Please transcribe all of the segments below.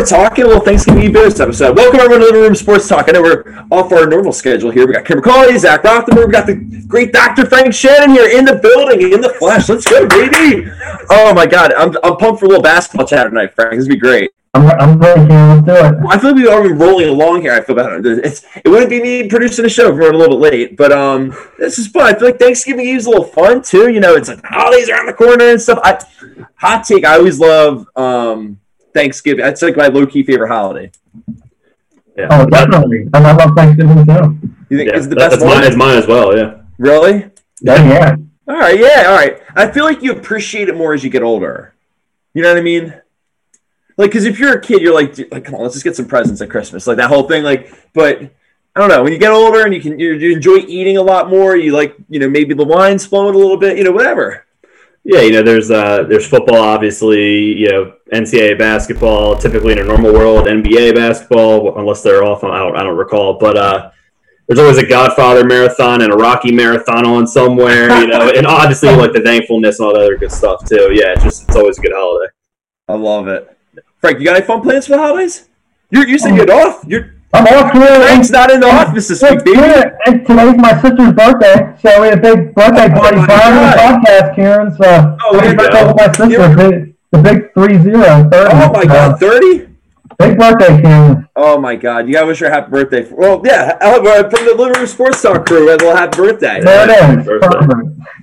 we're talking a little Thanksgiving Eve bonus episode. Welcome everyone to Living Room Sports Talk. I know we're off our normal schedule here. We got Kim McCauley, Zach Rothenberg, we got the great Dr. Frank Shannon here in the building, in the flesh. Let's go, baby! Oh my God, I'm, I'm pumped for a little basketball chat tonight, Frank. This would be great. I'm, I'm ready, Let's do it. I feel like we are already rolling along here. I feel better. It's, it wouldn't be me producing a show if we are a little bit late, but um, this is fun. I feel like Thanksgiving Eve is a little fun too. You know, it's like holidays around the corner and stuff. I, hot take. I always love um Thanksgiving. That's like my low key favorite holiday. Yeah. Oh, definitely. And I love Thanksgiving too. You think yeah, it's the best that's Mine, it's mine as well. Yeah. Really? Yeah. yeah. All right. Yeah. All right. I feel like you appreciate it more as you get older. You know what I mean? Like, because if you're a kid, you're like, like, come on, let's just get some presents at Christmas, like that whole thing. Like, but I don't know. When you get older and you can you, you enjoy eating a lot more, you like, you know, maybe the wine's flowing a little bit, you know, whatever. Yeah, you know, there's uh, there's football, obviously. You know, NCAA basketball, typically in a normal world, NBA basketball, unless they're off. I don't, I don't recall, but uh, there's always a Godfather marathon and a Rocky marathon on somewhere. You know, and obviously like the thankfulness and all that other good stuff too. Yeah, it's just it's always a good holiday. I love it. Frank, you got any fun plans for the holidays? You're you said you're off. You're I'm off here. Frank's not in the office this week, baby. And today's my sister's birthday, so we had a big birthday oh party oh prior to the podcast, Karen. So oh, happy birthday with my sister. Big, the big three zero thirty. Oh my god, thirty. Big birthday, Karen. Oh my God! You gotta wish her a happy birthday. For, well, yeah, from the Living Room Sports Talk crew, a little happy birthday. There it is.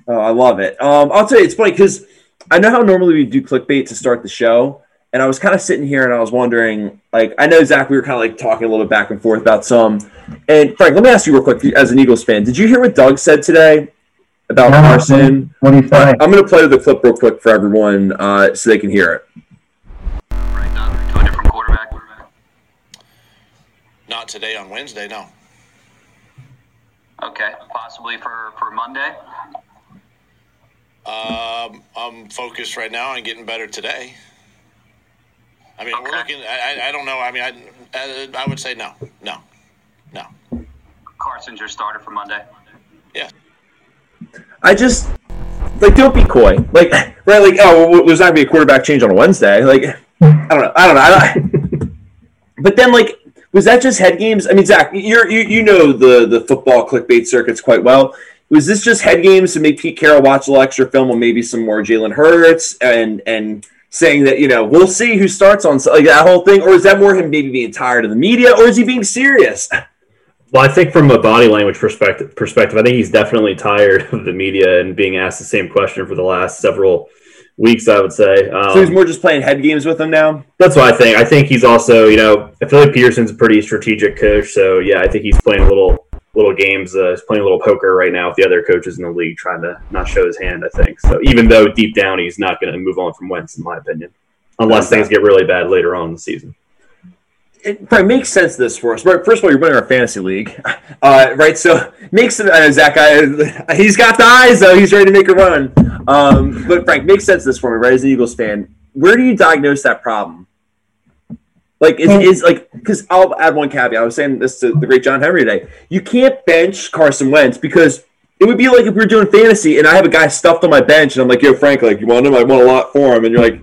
Oh, I love it. Um, I'll tell you, it's funny because I know how normally we do clickbait to start the show, and I was kind of sitting here and I was wondering, like, I know Zach, we were kind of like talking a little bit back and forth about some. And Frank, let me ask you real quick, as an Eagles fan, did you hear what Doug said today about no, Carson? What do you say? I'm going to play the clip real quick for everyone uh, so they can hear it. Right now, to a different quarterback. Not today on Wednesday, no. Okay, possibly for for Monday. Um, I'm focused right now on getting better today. I mean, okay. we're looking. I, I don't know. I mean, I, uh, I would say no, no, no. Carson's your starter for Monday. Yeah. I just like don't be coy. Like right, like oh, well, there's not gonna be a quarterback change on a Wednesday. Like I don't know. I don't know. I don't, but then like was that just head games? I mean, Zach, you're you, you know the the football clickbait circuits quite well. Was this just head games to make Pete Carroll watch a little extra film on maybe some more Jalen Hurts and and saying that you know we'll see who starts on like that whole thing, or is that more him maybe being tired of the media, or is he being serious? Well, I think from a body language perspective, perspective, I think he's definitely tired of the media and being asked the same question for the last several weeks. I would say. Um, so he's more just playing head games with them now. That's what I think. I think he's also, you know, I feel like Pederson's a pretty strategic coach. So yeah, I think he's playing a little little games. Uh, he's playing a little poker right now with the other coaches in the league, trying to not show his hand. I think so. Even though deep down he's not going to move on from Wentz, in my opinion, unless things get really bad later on in the season. It probably makes sense this for us. Right, first of all, you're running our fantasy league, uh, right? So makes it. Uh, Zach, I, he's got the eyes though. He's ready to make a run. Um, but Frank, makes sense this for me, right? As an Eagles fan, where do you diagnose that problem? Like it is like because I'll add one caveat. I was saying this to the great John Henry today. You can't bench Carson Wentz because it would be like if we were doing fantasy and I have a guy stuffed on my bench and I'm like, yo, Frank, like you want him? I want a lot for him, and you're like,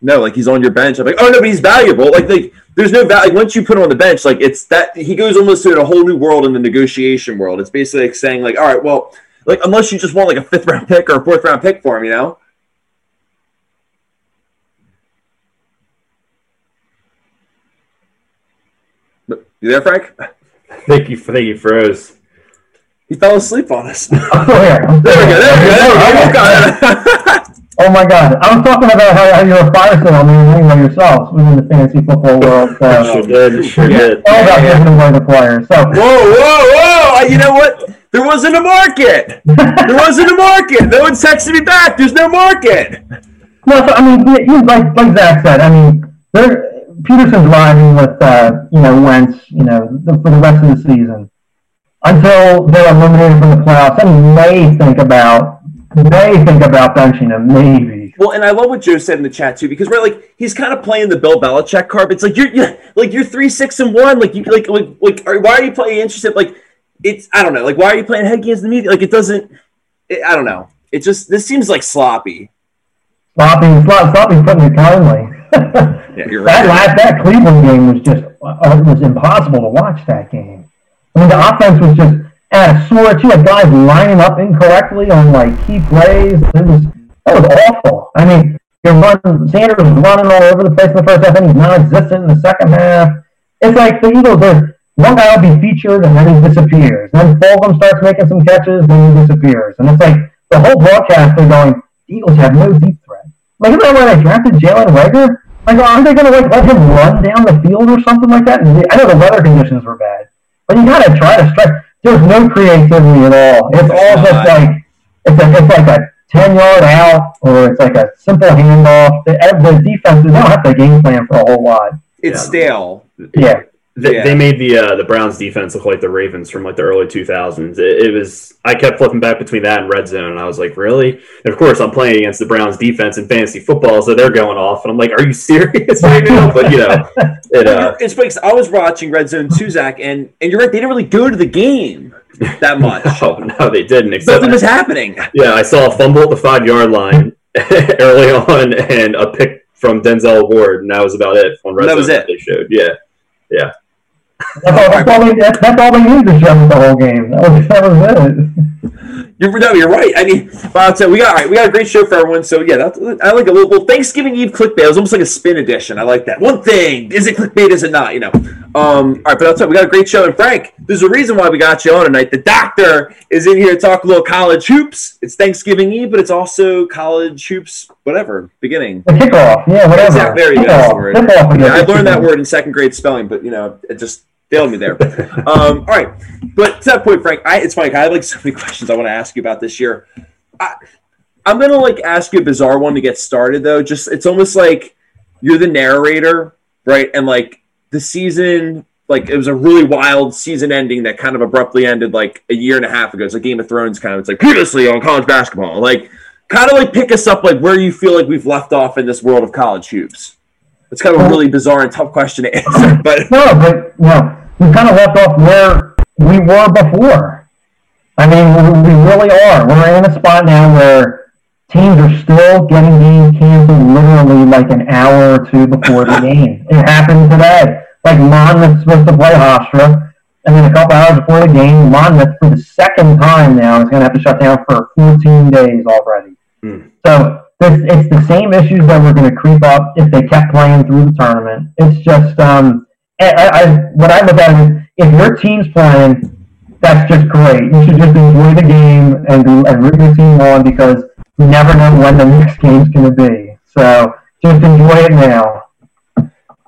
no, like he's on your bench. I'm like, oh no, but he's valuable. Like, like there's no value Like, once you put him on the bench. Like it's that he goes almost to a whole new world in the negotiation world. It's basically like saying like, all right, well, like unless you just want like a fifth round pick or a fourth round pick for him, you know. You there, Frank? Thank you. For thank you, froze. He fell asleep on us. oh, yeah. There we go. There we go. There we go. Oh my God! I was talking about how, how you're a fire sale anyway yourself within the fantasy football world. So. sure did. Sure yeah. did. All about giving away the players. So. Whoa, whoa, whoa! You know what? There wasn't a market. there wasn't a market. No one texted me back. There's no market. No, so, I mean, you, like like Zach said, I mean, there Pederson's riding with uh, you know Wentz, you know, the, for the rest of the season until they're eliminated from the playoffs. And may think about may think about benching him, maybe. Well, and I love what Joe said in the chat too, because we're like he's kind of playing the Bill Belichick card. It's like you're, you're like you're three six and one. Like you like like like why are you playing interested? Like it's I don't know. Like why are you playing head games in the media? Like it doesn't. It, I don't know. It just this seems like sloppy. Sloppy, sloppy, putting it kindly. Yeah, you're That right. last that Cleveland game was just uh, was impossible to watch that game. I mean, the offense was just at a sword. You had guys lining up incorrectly on like key plays. It was that was awful. I mean, you're running, Sanders was running all over the place in the first half, and he's non-existent in the second half. It's like the Eagles. There's one guy will be featured and then he disappears. Then Fulgham starts making some catches, then he disappears. And it's like the whole broadcast they're going, the Eagles have no deep threat. Like that why they drafted Jalen Reagor? Like aren't they gonna like let him run down the field or something like that? I know the weather conditions were bad. But you gotta try to strike there's no creativity at all. It's all just like it's a it's like a ten yard out or it's like a simple handoff. The, the defense they don't have to game plan for a whole lot. It's Yeah. stale. Yeah. They, Yeah. they made the uh, the Browns defense look like the Ravens from like the early 2000s. It, it was I kept flipping back between that and red zone, and I was like, really? And of course, I'm playing against the Browns defense in fantasy football, so they're going off, and I'm like, are you serious right now? But you know, it uh, it's because I was watching Red Zone 2, Zach, and, and you're right, they didn't really go to the game that much. no, no, they didn't. Except Nothing was happening. yeah, I saw a fumble at the five yard line early on, and a pick from Denzel Ward, and that was about it on red That zone was it. They showed, yeah, yeah. That's all, that's, all they, that's, all they needed to show the whole game. That was, that was it. You're, no, you're right. I mean, but so we got all right, we got a great show for everyone. So yeah, that's, I like a little, little Thanksgiving Eve clickbait. It was almost like a spin edition. I like that. One thing is it clickbait? Is it not? You know. Um. All right, but I'll tell you, we got a great show. And Frank, there's a reason why we got you on tonight. The doctor is in here to talk a little college hoops. It's Thanksgiving Eve, but it's also college hoops. Whatever beginning. Kickoff, yeah, whatever. Exactly. There you go. Kickoff. word. Yeah, I learned that word in second grade spelling, but you know, it just failed me there. um, all right, but to that point, Frank, I, it's funny. I have like so many questions I want to ask you about this year. I, I'm gonna like ask you a bizarre one to get started, though. Just it's almost like you're the narrator, right? And like the season, like it was a really wild season ending that kind of abruptly ended like a year and a half ago. It's like Game of Thrones kind of. It's like previously on college basketball, like kind of like pick us up like where you feel like we've left off in this world of college hoops. It's kind of a really bizarre and tough question to answer, but No, but you know, we kind of left off where we were before. I mean, we, really are. We're in a spot now where teams are still getting games canceled literally like an hour or two before the game. It happened today. Like Monmouth's supposed to play Hofstra, and then a couple hours before the game, Monmouth for the second time now is going to have to shut down for 14 days already. Hmm. So it's, it's the same issues that were going to creep up if they kept playing through the tournament. It's just um, I, I, what I look at is if your team's playing, that's just great. You should just enjoy the game and do, and root your team on because you never know when the next game's going to be. So just enjoy it now.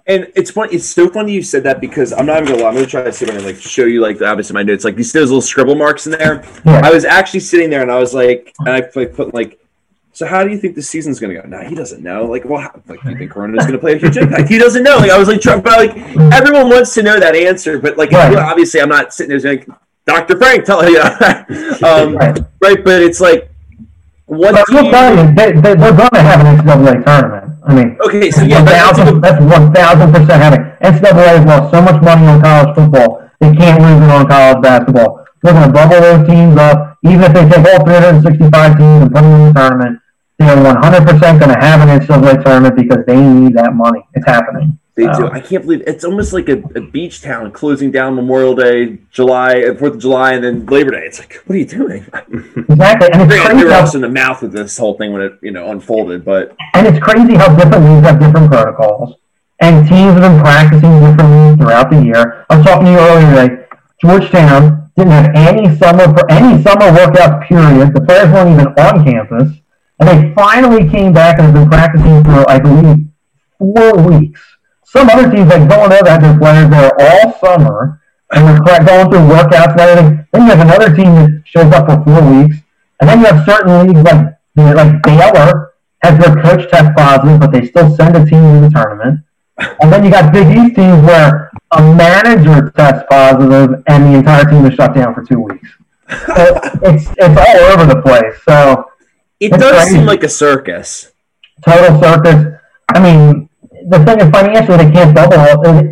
and it's funny. It's so funny you said that because I'm not even gonna lie. I'm gonna try to see if I can like show you like obviously my notes. Like these those little scribble marks in there. Yeah. I was actually sitting there and I was like, and I like put like. So how do you think the season's going to go? No, he doesn't know. Like, well, how, like, do you think Corona's going to play a huge impact? He doesn't know. Like, I was like, trying, but like, everyone wants to know that answer, but like, Right. obviously, I'm not sitting there saying, Dr. Frank, tell you, um, Right. right? But it's like, what But you? they, they, they're going to have an NCAA tournament. I mean, Okay, so yeah, thousand, that's one thousand percent having. NCAA has lost so much money on college football, they can't lose it on college basketball. They're going to bubble those teams up, even if they take all 365 teams and put them in the tournament. They're 100% going to have an NCAA tournament because they need that money. It's happening. They do. I can't believe it's almost like a, a beach town closing down Memorial Day, July, uh, Fourth of July, and then Labor Day. It's like, what are you doing? Exactly, and it's they crazy were how in the mouth of this whole thing when it you know unfolded, but And it's crazy how different leagues have different protocols. And teams have been practicing differently throughout the year. I was talking to you earlier today. Georgetown didn't have any summer for any summer workouts period. The players weren't even on campus. And they finally came back and have been practicing for I believe four weeks. Some other teams like Villanova had their players there all summer and cra- going through workouts and everything. Then you have another team that shows up for four weeks. And then you have certain leagues like like Baylor has their coach test positive, but they still send a team to the tournament. And then you got Big East teams where a manager tests positive and the entire team is shut down for two weeks. So it's it's all over the place. So it That's does crazy. seem like a circus. total circus. I mean, the thing is financially they can't bubble.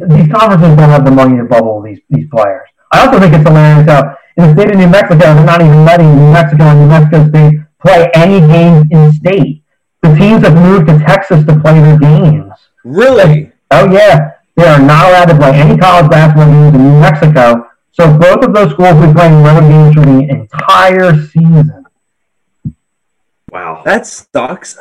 These conferences don't have the money to bubble these these players. I also think it's hilarious how in the state of New Mexico they're not even letting New Mexico and New Mexico State play any games in state. The teams have moved to Texas to play their games. Really? Oh yeah, they are not allowed to play any college basketball games in New Mexico. So both of those schools will be playing road games for the entire season. Wow. That sucks.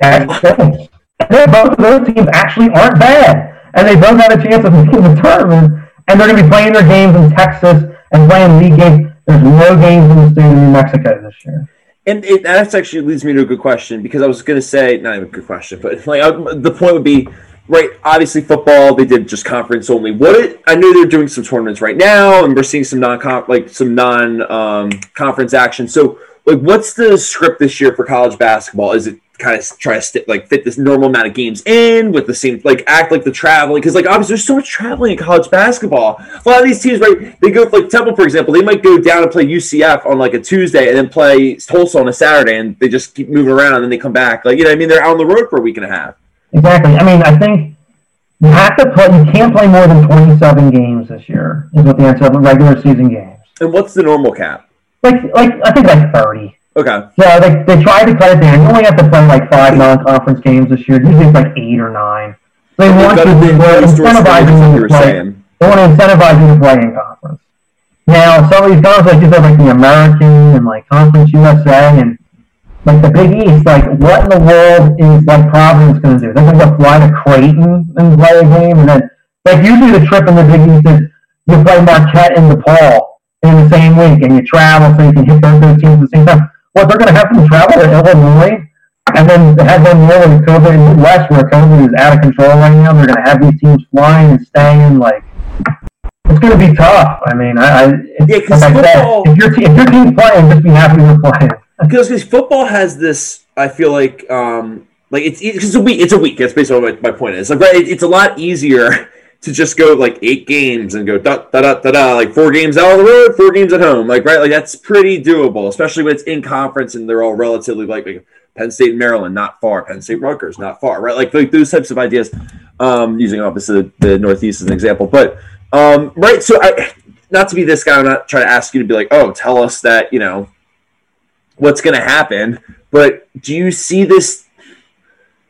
That's. And then both of those teams actually aren't bad, and they both have a chance of making the tournament. And they're going to be playing their games in Texas and playing league games. There's no games in the state of New Mexico this year. And it, that actually leads me to a good question because I was going to say, not even a good question, but like uh, the point would be, right? Obviously, football they did just conference only. What it, I knew they're doing some tournaments right now, and we're seeing some non like some non um, conference action. So, like, what's the script this year for college basketball? Is it kind of try to st- like fit this normal amount of games in with the same like act like the traveling because like obviously there's so much traveling in college basketball. A lot of these teams, right? They go like Temple, for example, they might go down and play UCF on like a Tuesday and then play Tulsa on a Saturday, and they just keep moving around and then they come back. Like you know, I mean, they're out on the road for a week and a half. Exactly. I mean, I think you have to play. You can't play more than 27 games this year. Is what the answer of regular season games. And what's the normal cap? Like, like I think like 30. Okay. Yeah, they, they tried to cut it down. You only have to play like five non-conference games this year. Usually it's like eight or nine. They want Got to they incentivize you you to play. saying. They want to incentivize you to play in conference. Now, some of these conferences, like you said, like the American and like Conference USA and like the Big East, like what in the world is like Providence going to do? They're going to fly to Creighton and play a game, and then like usually the trip in the Big East is you play Marquette and DePaul in the same week, and you travel so you can hit those, those teams at the same time. What they're going to have to travel to Illinois, and then have them deal with COVID in the Midwest, where COVID is out of control right now. They're going to have these teams flying and staying like it's going to be tough. I mean, I, I it's, Yeah, like I said, football- if your te- if your team's playing, just be happy they're playing. Because football has this i feel like um like it's it's a week it's a week that's basically what my, point is. Like it, it's a lot easier to just go like eight games and go da da da da da like four games out on the road four games at home like right like that's pretty doable especially when it's in conference and they're all relatively like, like penn state and maryland not far penn state rutgers not far right like, like those types of ideas um using obviously the, the northeast as an example but um right so i not to be this guy i'm not trying to ask you to be like oh tell us that you know what's going to happen. But do you see this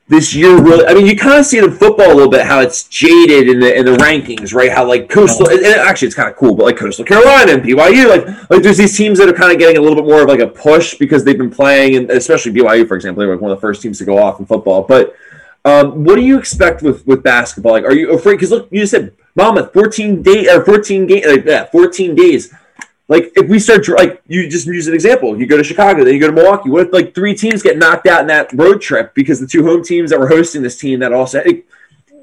this year really? I mean, you kind of see it in football a little bit how it's jaded in the in the rankings, right? How like coastal, and actually it's kind of cool, but like coastal Carolina and BYU, like like there's these teams that are kind of getting a little bit more of like a push because they've been playing, and especially BYU, for example, they were like one of the first teams to go off in football. But um, what do you expect with with basketball? Like, are you afraid? Because look, you just said Monmouth, fourteen day or fourteen game, like yeah, fourteen days like if we start like you just use an example you go to chicago then you go to milwaukee what if like three teams get knocked out in that road trip because the two home teams that were hosting this team that also like,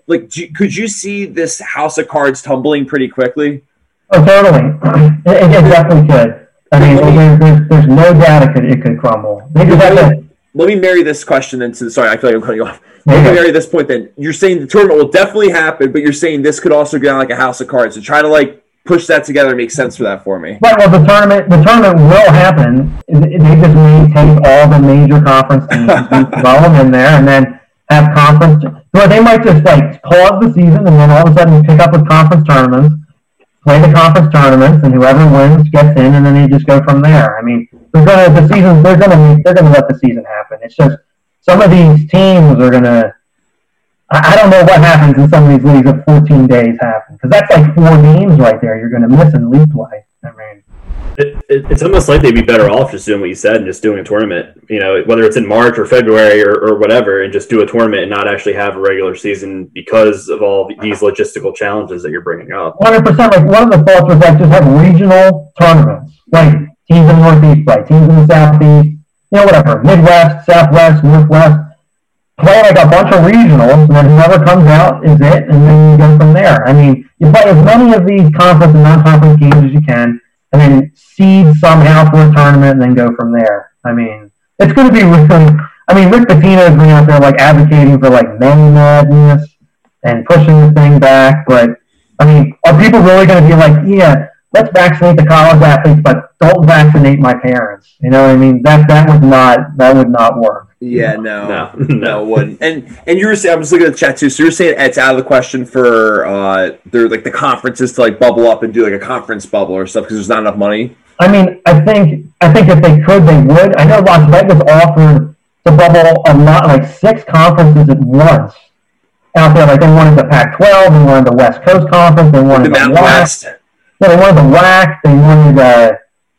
like do could you see this house of cards tumbling pretty quickly Oh, totally. It, it, it definitely could. I mean, there, there's, there's no doubt it could it could crumble. They have to. let me marry this question then to sorry i feel like i'm cutting you off let me marry this point then you're saying the tournament will definitely happen but you're saying this could also go down like a house of cards so try to like push that together and make sense for that for me Right. Well, the tournament the tournament will happen. They just may take all the major conference teams, and throw them in there, and then have conference. Or they might just like pause the season and then all of a sudden pick up with conference tournaments, play the conference tournaments, and whoever wins gets in, and then they just go from there. I mean, they're gonna the season. They're gonna they're gonna let the season happen. It's just some of these teams are gonna. I I don't know what happens in some of these leagues if 14 days happen because that's like four games right there. You're going to miss in league play. I mean, It, it, it's almost like they'd be better off just doing what you said and just doing a tournament. You know, whether it's in March or February or, or whatever, and just do a tournament and not actually have a regular season because of all these logistical challenges that you're bringing up. 100. percent Like one of the thoughts was like just have regional tournaments, like teams in the Northeast play, teams in the Southeast, you know, whatever, Midwest, Southwest, Northwest. Play like a bunch of regionals, and then whoever comes out is it, and then you go from there. I mean, you play as many of these conference and non-conference games as you can, and then seed somehow for a tournament, and then go from there. I mean, it's going to be really. I mean, Rick Pitino has been out there like advocating for like May Madness and pushing the thing back, but I mean, are people really going to be like, yeah, let's vaccinate the college athletes, but don't vaccinate my parents? You know what I mean? That that would not that would not work. Yeah, no, No, no, no. it wouldn't. And and you were saying, I'm just looking at the chat too. So you're saying it's out of the question for uh, they're like the conferences to like bubble up and do like a conference bubble or stuff because there's not enough money. I mean, I think I think if they could, they would. I know Las Vegas offered to bubble a lot, like six conferences at once, out there. Like they wanted the Pac-12, they wanted the West Coast Conference, they wanted The the, WAC. West. Yeah, they wanted the WAC. They wanted uh,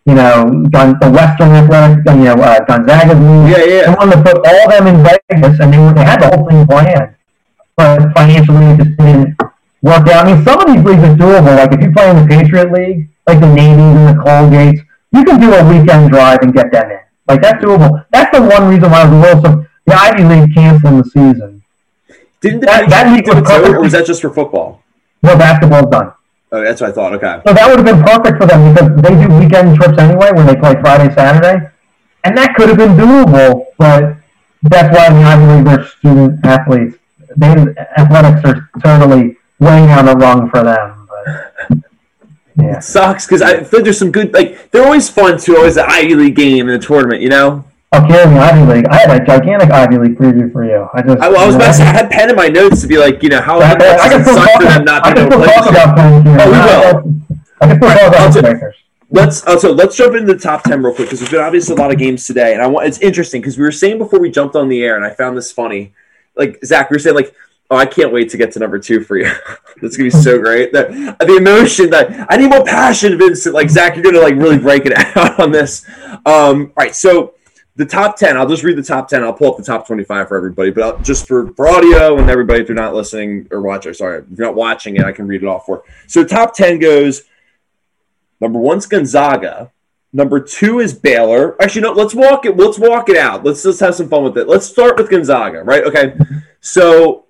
you know Gon- the Western Athletic, you know uh, Gonzaga League. Yeah, yeah. They wanted to put all them in Vegas, and they, were- they had the whole thing planned. But financially, it just didn't work out. I mean, some of these leagues are doable. Like if you play in the Patriot League, like the Navies and the Colgates, you can do a weekend drive and get them in. Like that's doable. That's the one reason why I was a little so the Ivy League canceling the season. Didn't the That- that league was was that just for football? No basketball's done. Oh, that's what I thought. Okay. So that would have been perfect for them because they do weekend trips anyway when they play Friday, Saturday. And that could have been doable, but that's why the Ivy League are student athletes. They, athletics are totally way on the rung for them. But yeah. It sucks because I feel there's some good like they're always fun too. Always the Ivy League game in the tournament, you know. The Ivy League. I had a gigantic Ivy League preview for you. I just I, I was about to say I had pen in my notes to be like, you know, how I, much I, can still suck talk for them not I can still play talk about Oh, we will. I can still talk I'll about the Breakers. Let's uh, so let's jump into the top ten real quick because there's been obviously a lot of games today, and I want it's interesting because we were saying before we jumped on the air, and I found this funny. Like Zach, we were saying like, oh, I can't wait to get to number two for you. That's gonna be so great. That the emotion that I need more passion, Vincent. Like Zach, you're gonna like really break it out on this. Um, all right, so the top 10 i'll just read the top 10 i'll pull up the top 25 for everybody but I'll, just for, for audio and everybody if you're not listening or watching sorry if you're not watching it i can read it off for. So top 10 goes number one's gonzaga number two is baylor. Actually no let's walk it let's walk it out. Let's just have some fun with it. Let's start with gonzaga right? Okay. So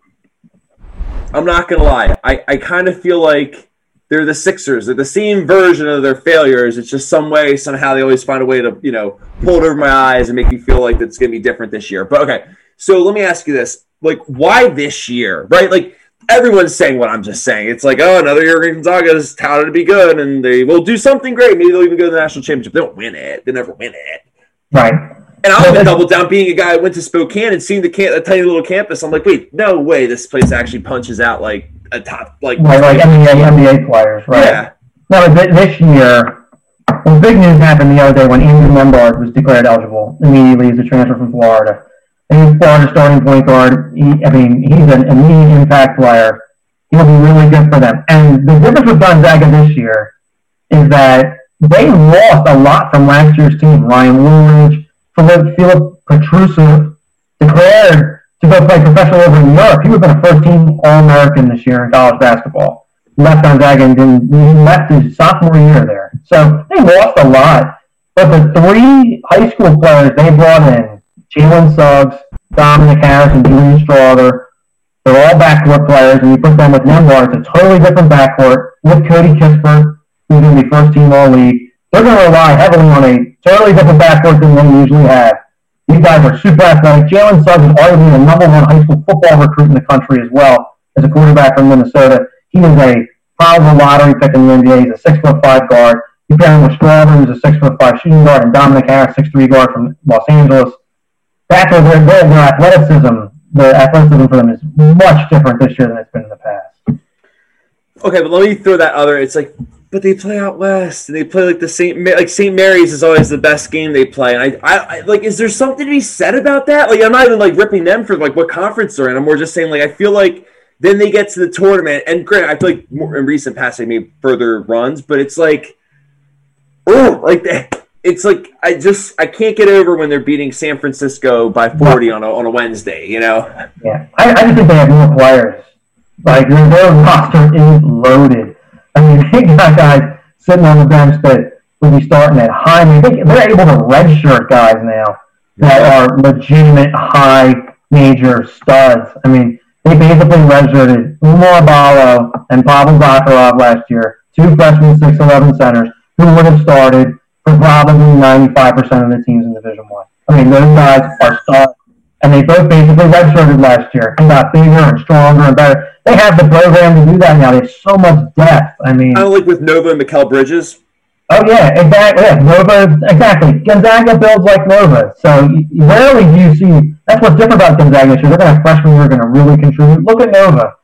i'm not gonna lie i, I kind of feel like they're the Sixers. They're the same version of their failures. It's just some way, somehow, they always find a way to, you know, pull it over my eyes and make me feel like it's going to be different this year. But okay, so let me ask you this: like, why this year? Right? Like, everyone's saying what I'm just saying. It's like, oh, another year of Gonzaga is touted to be good, and they will do something great. Maybe they'll even go to the national championship. They don't win it. They never win it. Right. And I'll even double down. Being a guy who went to Spokane and seeing the camp, a tiny little campus, I'm like, wait, no way, this place actually punches out like a top, like, Right, like NBA, NBA players, right? yeah. No, this year, well, big news happened the other day when Andrew Nembhard was declared eligible immediately as a transfer from Florida. And he's Florida's starting point guard. He, I mean, he's an immediate impact player. He'll be really good for them. And the difference with Gonzaga this year is that they lost a lot from last year's team. Ryan Woolridge, Philip, Philip Petrusev declared to go play professional over in Europe. He would have been a first team All American this year in college basketball left Gonzaga and then he left his sophomore year there. So they lost a lot. But the three high school players they brought in, Jalen Suggs, Dominic Harris, and Julian Strawther, they're all backcourt players, and you put them with Nembhard, it's a totally different backcourt with Corey Kispert, who's going to be first team all league. They're going to rely heavily on a totally different backcourt than they usually have. These guys are super athletic. Jalen Suggs is arguably the number one high school football recruit in the country as well as a quarterback from Minnesota. He is a probable lottery pick in the NBA. He's a six foot five guard. You pair him with Strawther, who's a six foot five shooting guard, and Dominic Harris, six three guard from Los Angeles. That's where their, their, their athleticism, the athleticism for them is much different this year than it's been in the past. Okay, but let me throw that other. It's like, but they play out west, and they play like the Saint Ma- like Saint Mary's is always the best game they play. And I, I, I like, is there something to be said about that? Like, I'm not even like ripping them for like what conference they're in. I'm more just saying like I feel like then they get to the tournament, and great. I feel like more in recent past they made further runs, but it's like, oh, like that. It's like I just I can't get over when they're beating San Francisco by 40 on a on a Wednesday. You know. Yeah, I, I just think they have more players. Like their roster is loaded. I mean, they got guys sitting on the bench that will be starting at high. I mean, they, they're able to redshirt guys now that are legitimate high major studs. I mean, they basically redshirted Oumar Ballo and Pavel Zakharov last year, two freshmen, 6'11 centers, who would have started for probably 95% of the teams in Division One. I. I mean, those guys are studs and they both basically redshirted last year and got bigger and stronger and better. They have the program to do that now. There's so much depth. I mean, Kind of like with Nova and Mikal Bridges. oh yeah, exactly. Yeah, Nova, exactly. Gonzaga builds like Nova, so you, rarely do you see. That's what's different about Gonzaga. this year. They're going to have freshmen who are going to really contribute. Look at Nova.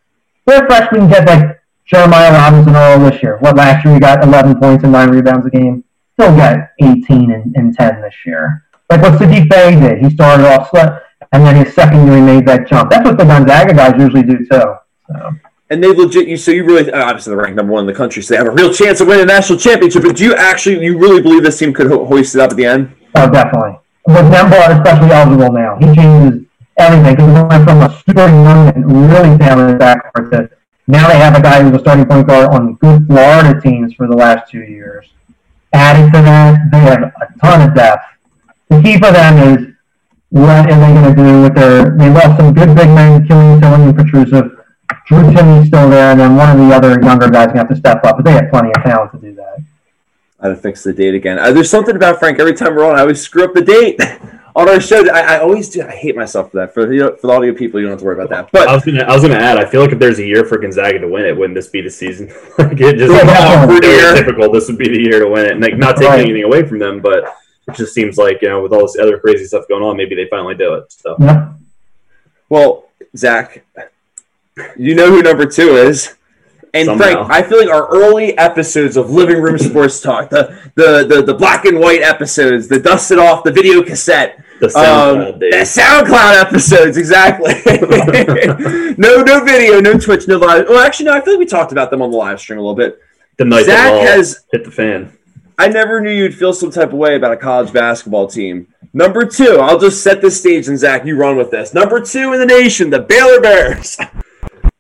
Their freshmen get like Jeremiah Robinson Earl this year. What last year he got 11 points and nine rebounds a game. He'll get 18 and, and 10 this year. Like what Sadiq Bey did. He started off slow. And then his second year he made that jump. That's what the Gonzaga guys usually do too. So. And they legit you so you really uh, obviously they're ranked number one in the country, so they have a real chance of winning a national championship. But do you actually you really believe this team could ho- hoist it up at the end? Oh, definitely. With Nembhard especially eligible now, he changes everything because he went from a super young and really talented backcourt to now they have a guy who's a starting point guard on good Florida teams for the last two years. Added to that, they have a ton of depth. The key for them is what are they going to do with their? They lost some good big men, Killian Tilly and Petrusev. Drew Timme's still there, and then one of the other younger guys going to have to step up. But they have plenty of talent to do that. I had to fix the date again. Uh, there's something about Frank. Every time we're on, I always screw up the date on our show. I, I always do. I hate myself for that. For the for the audio people, you don't have to worry about that. But I was gonna I was gonna add. I feel like if there's a year for Gonzaga to win it, wouldn't this be the season? like it just Yeah, like, yeah. pretty typical. This would be the year to win it. And like not taking Right. anything away from them, but it just seems like you know with all this other crazy stuff going on, maybe they finally do it. So Yeah. well, Zach, you know who number two is. And Somehow. Frank, I feel like our early episodes of Living Room Sports Talk, the, the the the black and white episodes, the dusted off, the video cassette, the SoundCloud um, the SoundCloud episodes, exactly. no, no video, no Twitch, no live. Well, actually, no. I feel like we talked about them on the live stream a little bit. the night Zach that ball has- hit the fan. I never knew you'd feel some type of way about a college basketball team. Number two, I'll just set the stage, and Zach, you run with this. Number two in the nation, the Baylor Bears.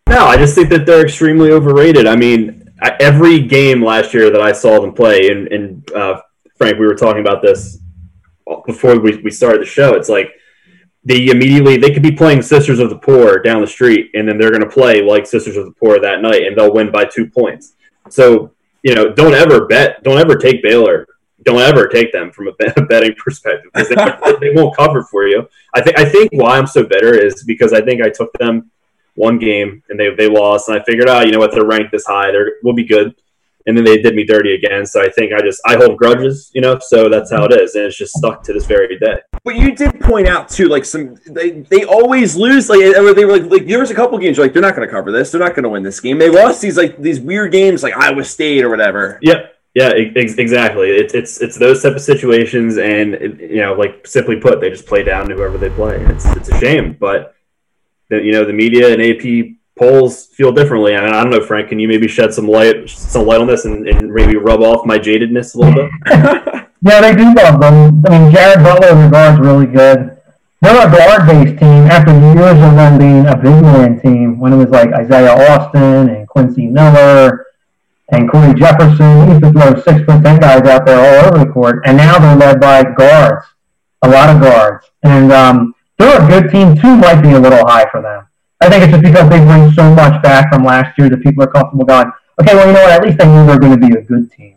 No, I just think that they're extremely overrated. I mean, every game last year that I saw them play, and, and uh, Frank, we were talking about this before we, we started the show. It's like they immediately they could be playing Sisters of the Poor down the street, and then they're going to play like Sisters of the Poor that night, and they'll win by two points. So you know, don't ever bet, don't ever take Baylor. Don't ever take them from a betting perspective because they, they won't cover for you. I think I think why I'm so bitter is because I think I took them one game and they they lost, and I figured, oh, you know what, they're ranked this high, they're we'll be good. And then they did me dirty again, so I think I just I hold grudges, you know, so that's how it is, and it's just stuck to this very day. But you did point out too, like some they, they always lose. Like they were like, like there was a couple games like they're not going to cover this. They're not going to win this game. They lost these like these weird games like Iowa State or whatever. Yep. Yeah, ex- exactly. It's it's it's those type of situations, and it, you know, like simply put, they just play down to whoever they play. And It's it's a shame, but the, you know, the media and AP polls feel differently. And I don't know, Frank, can you maybe shed some light some light on this and, and maybe rub off my jadedness a little bit? Yeah, they do love them. I mean, Jared Butler, the guard's really good. They're a guard-based team after years of them being a big man team when it was like Isaiah Austin and Quincy Miller and Cory Jefferson. They used to throw six foot ten guys out there all over the court, and now they're led by guards, a lot of guards. And um, they're a good team. too. might be a little high for them. I think it's just because they bring so much back from last year that people are comfortable going, okay, well, you know what? At least they knew they're going to be a good team.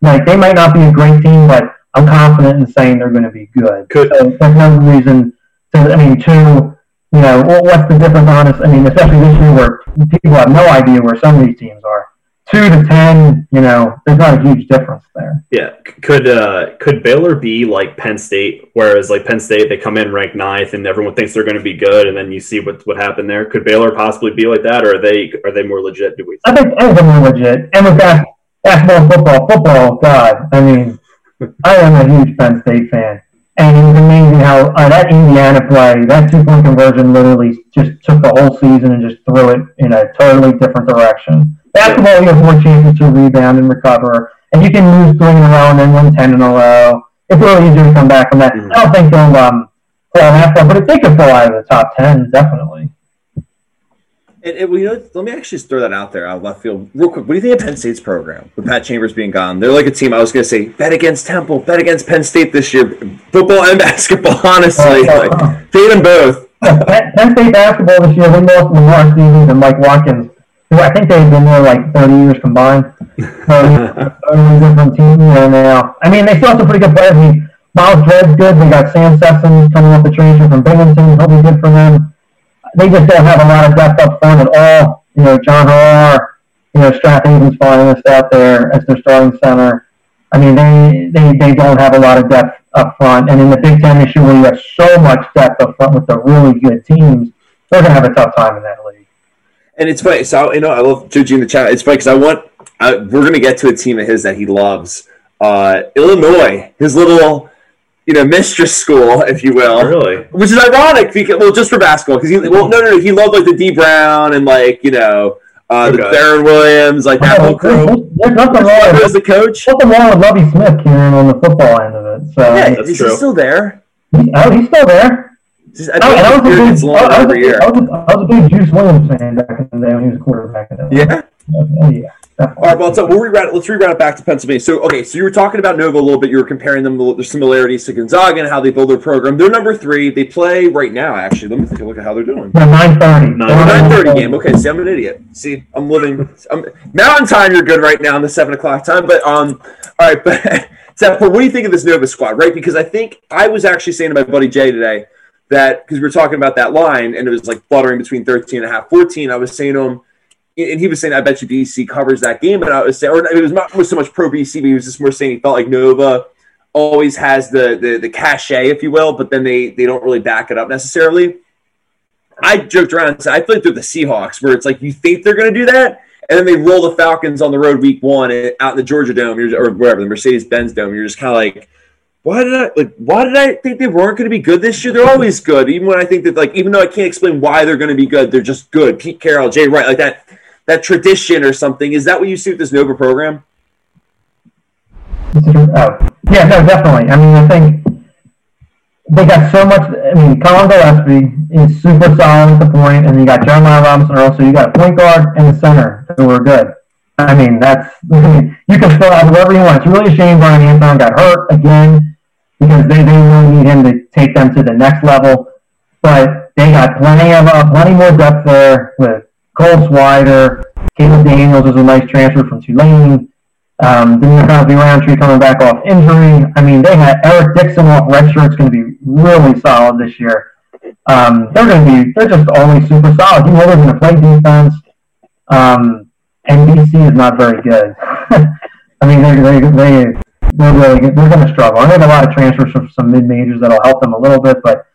Like they might not be a great team, but I'm confident in saying they're going to be good. Could- so there's no reason to. I mean, two. You know, what's the difference? Honest. I mean, especially this year where people have no idea where some of these teams are. Two to ten. You know, there's not a huge difference there. Yeah, could uh, could Baylor be like Penn State, whereas like Penn State they come in ranked ninth and everyone thinks they're going to be good, and then you see what what happened there. Could Baylor possibly be like that, or are they are they more legit? Do we? I think I think they're more legit. And with bas- basketball, football, football. God, I mean, I am a huge Penn State fan, and it was amazing how uh, that Indiana play, that two point conversion, literally just took the whole season and just threw it in a totally different direction. Basketball, you have more chances to rebound and recover, and you can lose three in a row and then win ten in a row. It's really easy to come back from that. Mhm. I don't think they'll um, fall that far, but if they could fall out of the top ten, definitely. And, and, you know, let me actually just throw that out there out of left field real quick. What do you think of Penn State's program with Pat Chambers being gone? They're like a team. I was going to say bet against Temple, bet against Penn State this year, football and basketball. Honestly, like fade them both. Penn State basketball this year, they lost Lamar Stevens and Mike Watkins, I think they've been there like 30 years combined. So, totally different team there now. I mean, they still have some pretty good players. I mean, Myles Dread's good. They got Sam Sessoms coming off the transfer from Binghamton. He'll be good for them. They just don't have a lot of depth up front at all. You know, John Harrar, you know, Strathaven's finalist out there as their starting center. I mean, they, they, they don't have a lot of depth up front. And in the Big Ten issue where you have so much depth up front with the really good teams, they're going to have a tough time in that league. And it's funny. So you know, I love Joji in the chat. It's funny because I want. I, we're going to get to a team of his that he loves. Uh, Illinois, his little. you know, mistress school, if you will. Really? Which is ironic because well, just for basketball because he well no no no he loved like the D Brown and like you know uh, the Okay. Deron Williams like that whole crew. There's, there's nothing wrong was with the coach. nothing wrong with Lovie Smith, Kieran, on the football end of it. So Yeah, That's is true. he still there? he's, oh, he's still there. He's- I I was, a big, gets I, was every big, year. I, was a, I was a big Juice Williams fan back in the day when he was a quarterback. Yeah. Oh, yeah. All right, well, so we'll reroute it. Let's reroute it back to Pennsylvania. So, okay, so you were talking about Nova a little bit. You were comparing them, the similarities to Gonzaga and how they build their program. They're number three. They play right now, actually. Let me take a look at how they're doing. No, 930. Nine- 9:30 game. Okay, see, I'm an idiot. See, I'm living. I'm, mountain time, you're good right now in the seven o'clock time. But um, all right. But Zach, what do you think of this Nova squad? Right, because I think I was actually saying to my buddy Jay today that because we were talking about that line and it was like fluttering between 13 and a half, 14. I was saying to him, and he was saying, I bet you BC covers that game. And I was saying, or it was not so much pro BC, but he was just more saying he felt like Nova always has the the, the cachet, if you will, but then they they don't really back it up necessarily. I joked around and said, I feel like they're the Seahawks, where it's like you think they're going to do that, and then they roll the Falcons on the road week one eh, out in the Georgia Dome or wherever the Mercedes Benz Dome. You're just kind of like, why did I like? Why did I think they weren't going to be good this year? They're always good, even when I think that like, even though I can't explain why they're going to be good, they're just good. Pete Carroll, Jay Wright, like that that tradition or something. Is that what you see with this Nova program? Oh, yeah, no, definitely. I mean, I think they got so much. I mean, Colin Gillespie is super solid at the point, and you got Jeremiah Robinson Earl, so you got a point guard and a center who are good. I mean, that's you can fill out whoever you want. It's really a shame Bryan Antoine got hurt again because they, they really need him to take them to the next level. But they got plenty of uh, plenty more depth there with Cole Swider, Caleb Daniels is a nice transfer from Tulane. Um, then Cosby Roundtree coming back off injury. I mean, they had Eric Dixon off redshirt. It's going to be really solid this year. Um, they're going to be, they're just always super solid. You know they're going to play defense. Um, and BC is not very good. I mean, they they they they're really good. they're going to struggle. I they have a lot of transfers from some mid majors that'll help them a little bit, but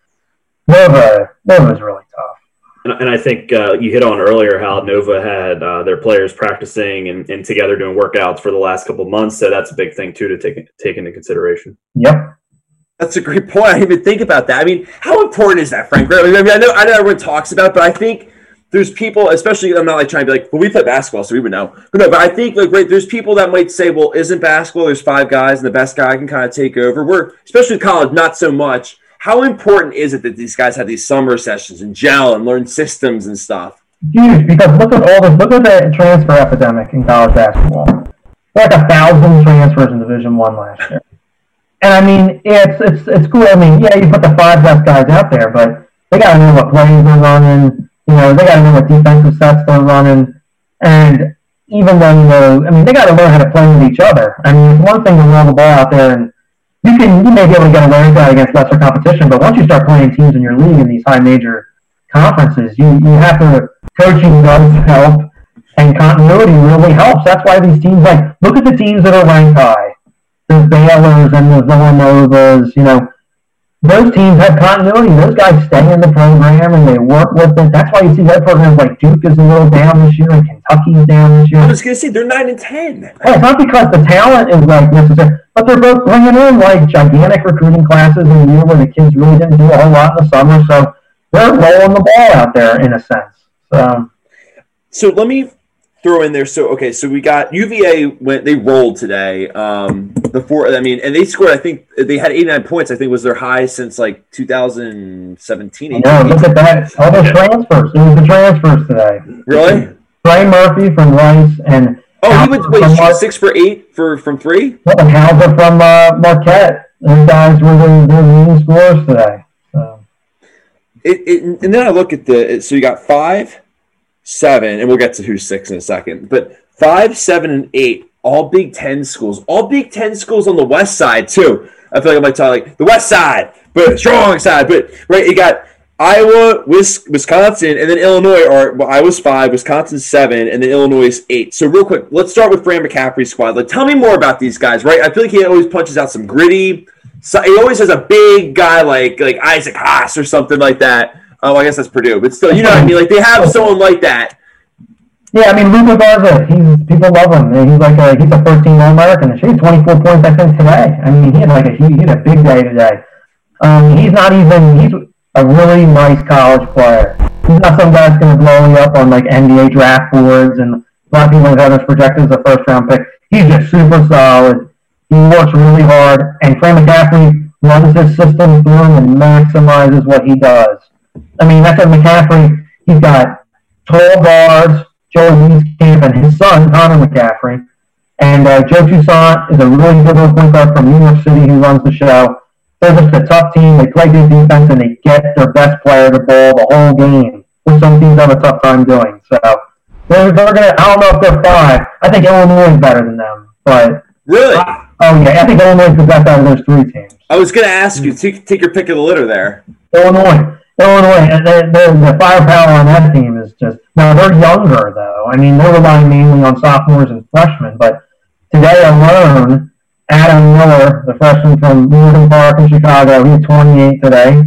Nova Nova Nova's really tough. And, and I think uh, you hit on earlier how Nova had uh, their players practicing and, and together doing workouts for the last couple of months. So that's a big thing too to take take into consideration. Yep. That's a great point. I didn't even think about that. I mean, how important is that, Frank? I mean, I know, I know everyone talks about, it, but I think there's people, especially I'm not like trying to be like, well, we play basketball, so we would know. But no, but I think like, right, there's people that might say, well, isn't basketball? There's five guys, and the best guy can kind of take over. We're especially college, not so much. How important is it that these guys have these summer sessions and gel and learn systems and stuff? huge because look at all the look at the transfer epidemic in college basketball. Like a thousand transfers in Division One last year, and I mean it's it's it's cool. I mean, yeah, you put the five best guys out there, but they got to know what plays they're running. You know, they got to know what defensive sets they're running, and even though you know, I mean, they got to learn how to play with each other. I mean, it's one thing to roll the ball out there and. You can you may be able to get away with that against lesser competition, but once you start playing teams in your league in these high major conferences, you, you have to coaching does help and continuity really helps. That's why these teams like look at the teams that are ranked high. The Baylor's and the Villanovas, you know, those teams have continuity. Those guys stay in the program and they work with it. That's why you see that programs like Duke is a little down this year and Kentucky's down this year. I was going to say they're nine and ten. Well, it's not because the talent is like necessary, but they're both bringing in like gigantic recruiting classes in a year where the kids really didn't do a whole lot in the summer, so they're rolling the ball out there in a sense. So So let me throw in there. So okay, so we got UVA went they rolled today. Um, the four, I mean, and they scored. I think they had 89 points. I think was their high since like 2017. yeah, look at that. All those transfers. It was the transfers today. Really? Trey Murphy from Rice and Oh, he went wait Mar- was six for eight for from three. well, and Hauser from uh, Marquette. Those guys were the, the leading scorers today. So. It, it, and then I look at the so you got five, seven, and we'll get to who's six in a second. But five, seven, and eight, all Big Ten schools, all Big Ten schools on the West Side too. I feel like I might tell like the West Side, but strong side. But right, you got Iowa, Wis- Wisconsin, and then Illinois are well, Iowa's five, Wisconsin's seven, and then Illinois is eight. So real quick, let's start with Fran McCaffery's squad. Like, tell me more about these guys. Right, I feel like he always punches out some gritty. So he always has a big guy like like Isaac Haas or something like that. Oh, I guess that's Purdue, but still, you know what I mean. Like they have someone like that. Yeah, I mean Luka Garza, he's people love him. He's like a he's a first team All American. He had 24 points I think today. I mean he had like a he, he had a big day today. Um, he's not even he's a really nice college player. He's not some guy that's going to blow you up on like NBA draft boards and a lot of people have him projected as a first round pick. He's just super solid. He works really hard, and Fran McCaffery runs his system through him and maximizes what he does. I mean, that's what McCaffery. He's got tall guards, Joe Wieskamp and his son, Connor McCaffery. And uh, Joe Toussaint is a really good little point guard from New York City who runs the show. They're just a tough team. They play good defense and they get their best player to ball the whole game, which some teams have a tough time doing. So they're, they're gonna. I don't know if they're five. I think Illinois is better than them, but Really? oh yeah, I think Illinois is the best out of those three teams. I was going to ask you, take, take your pick of the litter there. Illinois, Illinois, the, the, the firepower on that team is just now they're younger though. I mean, they're relying mainly on sophomores and freshmen, but today alone, Adam Miller, the freshman from Morgan Park in Chicago, he's 28 today.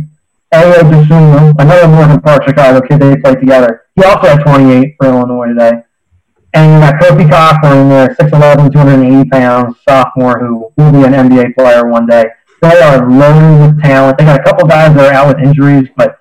Ayo Dosunmu, another Morgan Park Chicago kid, they played together. He also had 28 for Illinois today. And you got Kofi Cochran there, 6'11", 280 pounds, sophomore, who will be an NBA player one day. They are loaded with talent. They got a couple guys that are out with injuries, but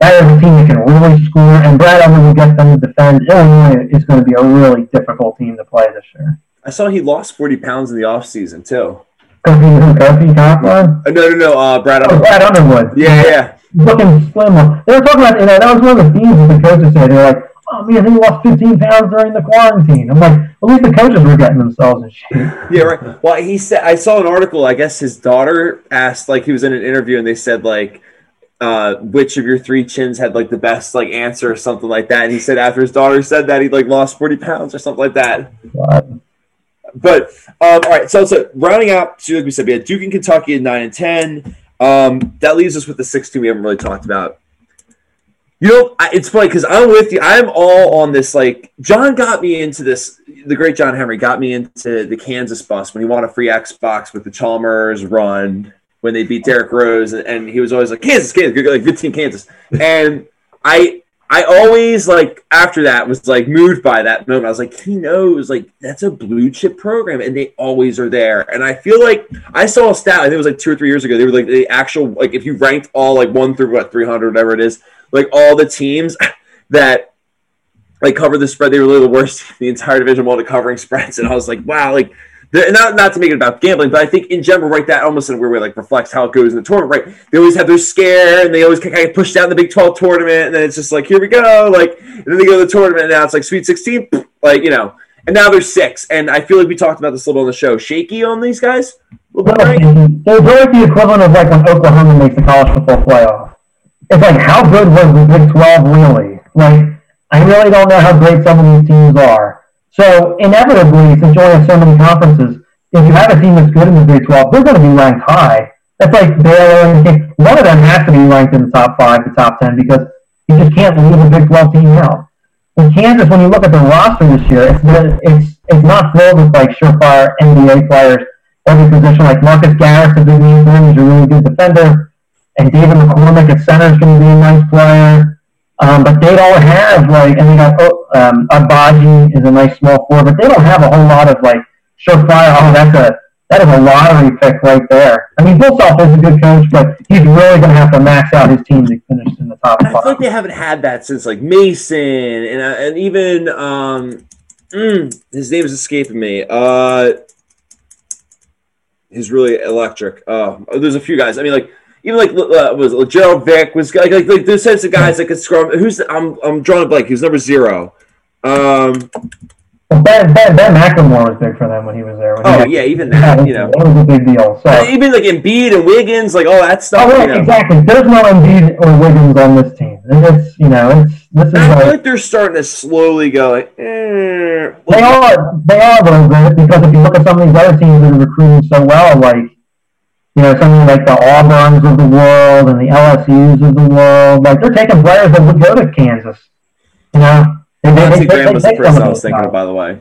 that is a team that can really score. And Brad Elman will get them to defend. Illinois is going to be a really difficult team to play this year. I saw he lost 40 pounds in the offseason, too. Kofi, Kofi Cochran? Uh, no, no, no. Uh, Brad Oh, Underwood. Brad Underwood. Yeah, yeah. looking slim. They were talking about, you know, that was one of the themes that the coaches said. They're like, oh man, he lost 15 pounds during the quarantine. I'm like, at least the coaches were getting themselves in shape. Yeah, right. Well, he said I saw an article. I guess his daughter asked, like, he was in an interview, and they said, like, uh, which of your three chins had like the best like answer or something like that. And he said after his daughter said that he like lost forty pounds or something like that. But, But um, all right, so so rounding out, so like we said, we had Duke and Kentucky at nine and ten. Um, that leaves us with the six team we haven't really talked about. You know, it's funny because I'm with you. I'm all on this. Like John got me into this. The great John Henry got me into the Kansas bus when he won a free Xbox with the Chalmers run when they beat Derrick Rose, and, and he was always like Kansas, Kansas, good, like good team, Kansas. And I, I always like after that was like moved by that moment. I was like, he knows like that's a blue chip program, and they always are there. And I feel like I saw a stat. I think it was like two or three years ago. They were like the actual like if you ranked all like one through what three hundred whatever it is, like all the teams that like cover the spread, they were literally the worst the entire division one at covering spreads. And I was like, wow, like not not to make it about gambling, but I think in general, right, that almost in a weird way like reflects how it goes in the tournament, right? They always have their scare and they always kind of push down the Big Twelve tournament, and then it's just like here we go, like, and then they go to the tournament, and now it's like Sweet Sixteen, like you know, and now there's six, and I feel like we talked about this a little on the show. Shaky on these guys, bit, right? they're like the equivalent of like when Oklahoma makes the college football playoff. It's like, how good was the Big 12 really? Like, I really don't know how great some of these teams are. So, inevitably, since you only have so many conferences, if you have a team that's good in the Big 12, they're going to be ranked high. That's like Baylor and one of them has to be ranked in the top five, the top 10, because you just can't leave a Big 12 team out. In Kansas, when you look at the roster this year, it's it's it's not filled with like surefire NBA players every position. Like Marcus Garrett's a big name for him; he's a really good defender. And David McCormick at center is going to be a nice player. Um, but they don't have like, and they got oh, um, Agbaji is a nice small forward, but they don't have a whole lot of like surefire. Oh, that's a that is a lottery pick right there. I mean, Bill Self is a good coach, but he's really going to have to max out his team to finish in the top I feel like they haven't had that since like Mason and uh, and even um, mm, his name is escaping me. Uh, he's really electric. Uh, there's a few guys. I mean, like even like uh, was it Gerald Vick was like like, like those types of guys that could scrum. Who's I'm I'm drawing a blank. Who's number zero? Um, Ben, ben, ben McLemore was big for them when he was there. When oh yeah, even Yeah, that. You know, that was a big deal. So. even like Embiid and Wiggins, like all that Oh, stuff. right, you know. exactly. There's no Embiid or Wiggins on this team. And It's you know, it's this is I feel like, like they're starting to slowly go like, eh. they are they are a little because if you look at some of these other teams that are recruiting so well, like you know, something like the Auburns of the world and the LSU's of the world, like they're taking players that would go to Kansas. You know, they, they, Nancy they, they, was the take person I was thinking guys. of, by the way.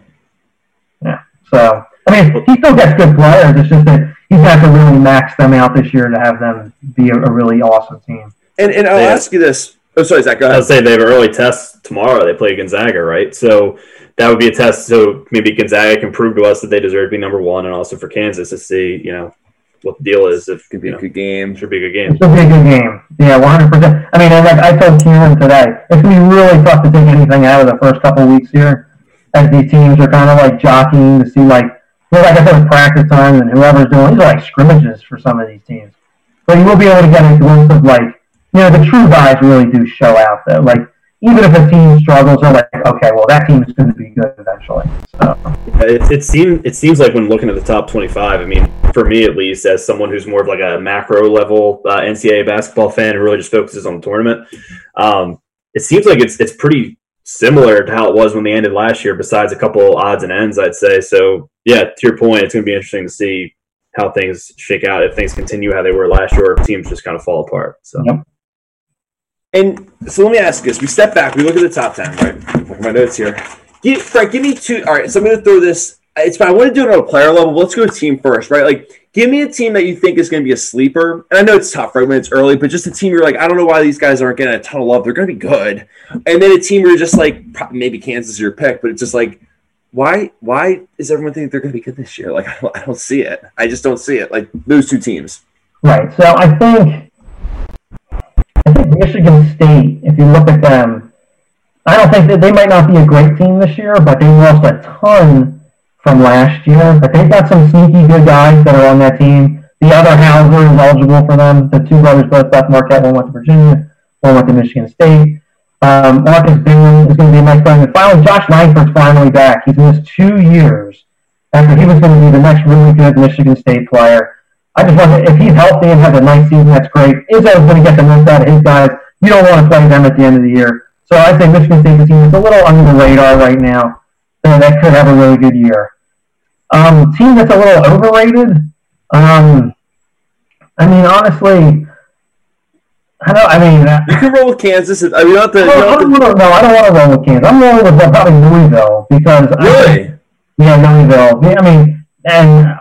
Yeah. So I mean, he still gets good players. It's just that he's got to really max them out this year to have them be a, a really awesome team. And and I'll Yeah. ask you this. Oh, sorry, Zach. Go I ahead. would say they have an early test tomorrow. They play Gonzaga, right? So that would be a test. So maybe Gonzaga can prove to us that they deserve to be number one, and also for Kansas to see, you know, what the deal is. If Could be you a know, good game. should be a good game. Should be a good game. Yeah, 100%. I mean, and like I told Kieran today, it's going to be really tough to take anything out of the first couple of weeks here as these teams are kind of like jockeying to see, like, well, like I said, practice time and whoever's doing, these are like scrimmages for some of these teams. But you will be able to get a glimpse of, like, you know, the true guys really do show out, though. Like, even if a team struggles, they're like, okay, well, that team is going to be good eventually. So, It, it seems it seems like when looking at the top twenty five, I mean, for me at least, as someone who's more of like a macro level uh, NCAA basketball fan and really just focuses on the tournament, um, it seems like it's it's pretty similar to how it was when they ended last year. Besides a couple odds and ends, I'd say. So yeah, to your point, it's going to be interesting to see how things shake out if things continue how they were last year, or if teams just kind of fall apart. So Yep. And so let me ask this: We step back, we look at the top ten, right? Look at my notes here. Give, Frank, give me two. All right, so I'm going to throw this. It's fine. I want to do it on a player level. Let's go team first, right? Like, give me a team that you think is going to be a sleeper. And I know it's tough, right, when it's early, but just a team you're like, I don't know why these guys aren't getting a ton of love. They're going to be good. And then a team where you're just like, maybe Kansas is your pick, but it's just like, why? Why is everyone think they're going to be good this year? Like, I don't, I don't see it. I just don't see it. Like those two teams. Right. So I think Michigan State, if you look at them, I don't think that they might not be a great team this year, but they lost a ton from last year. But they've got some sneaky good guys that are on that team. The other Hauser is eligible for them. The two brothers both left Marquette. One went to Virginia. One went to Michigan State. Um, Marcus Bingham is going to be a nice player. And finally, Josh Langford's finally back. He's missed two years after he was going to be the next really good Michigan State player. I just want to, if he's healthy and has a nice season, that's great. Izzo's going to get the most out of his guys. You don't want to play them at the end of the year. So I think Michigan team that's a little under the radar right now. So that could have a really good year. Um, team that's a little overrated. Um, I mean, honestly, I don't. I mean, uh, You can roll with Kansas. I mean, you don't have to. You I don't wanna- no, I don't want to roll with Kansas. I'm rolling with uh, probably Louisville because I really. yeah, Louisville. Yeah, I mean, and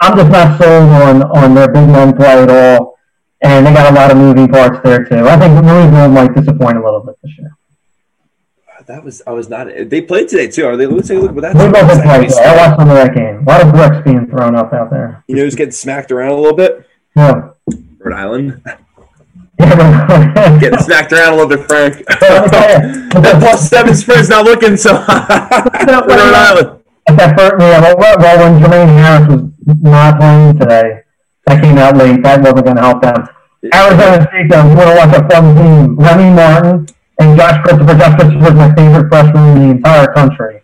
I'm just not sold on on their big men play at all, and they got a lot of moving parts there too. I think Louisville might disappoint a little bit this year. Uh, that was I was not. They played today too. Are they? Take look at that. Louisville did play. Today. I watched some of that game. A lot of bricks being thrown up out there. You know, who's getting smacked around a little bit. Yeah. Rhode Island getting smacked around a little bit, Frank. let me tell you, that plus seven spread's not looking so. me- Rhode Island. At that yeah, well, well, well, when Jermaine Harris was not playing today, that came out late. That wasn't going to help them. Arizona State, want to watch a fun team. Remy Martin and Josh Christopher. Josh Christopher is my favorite freshman in the entire country.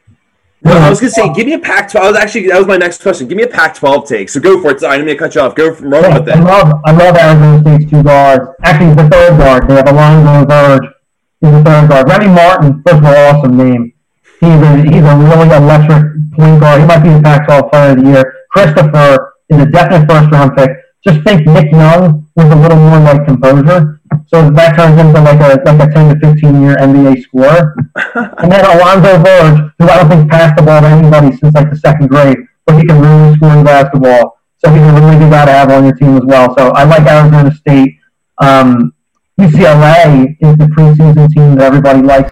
No, I was gonna say, give me a Pac-12. I was actually that was my next question. Give me a Pac-12 take. So go for it. Sorry, I didn't mean to cut you off. Go from run with that. I love, I love Arizona State's two guards. Actually, the third guard. They have Alonzo Verge. He's the third guard. Remy Martin, first of all, awesome name. He's a, he's a really electric point guard. He might be the Pac-12 Player of the Year. Christopher is a definite first-round pick. Just think Nick Young with a little more like composure. So that turns into like a like a 10 to 15 year NBA scorer. and then Alonzo Verge, who I don't think passed the ball to anybody since like the second grade, but he can really score in basketball. So he's a really good guy to have on your team as well. So I like Arizona State. Um, UCLA is the preseason team that everybody likes.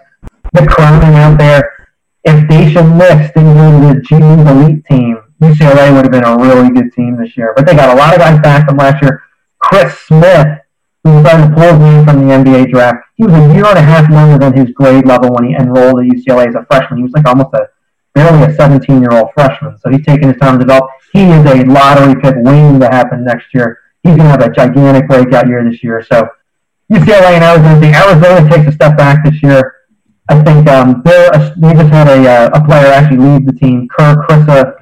The crowning out there. If Daishen Nix didn't go to the G League Ignite team, UCLA would have been a really good team this year. But they got a lot of guys back from last year. Chris Smith, who was on the pull game from the NBA draft, he was a year and a half younger than his grade level when he enrolled at UCLA as a freshman. He was like almost a barely a 17 year old freshman. So he's taking his time to develop. He is a lottery pick waiting to happen next year. He's going to have a gigantic breakout year this year. So UCLA and Arizona, State. Arizona takes a step back this year. I think um, they just had a, uh, a player actually leave the team, Kerr Kriisa.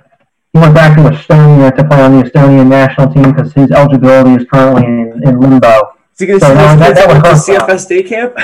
He went back to Estonia to play on the Estonian national team because his eligibility is currently in, in limbo. Is he gonna So see that- that- that that went to would hurt. CFS day camp?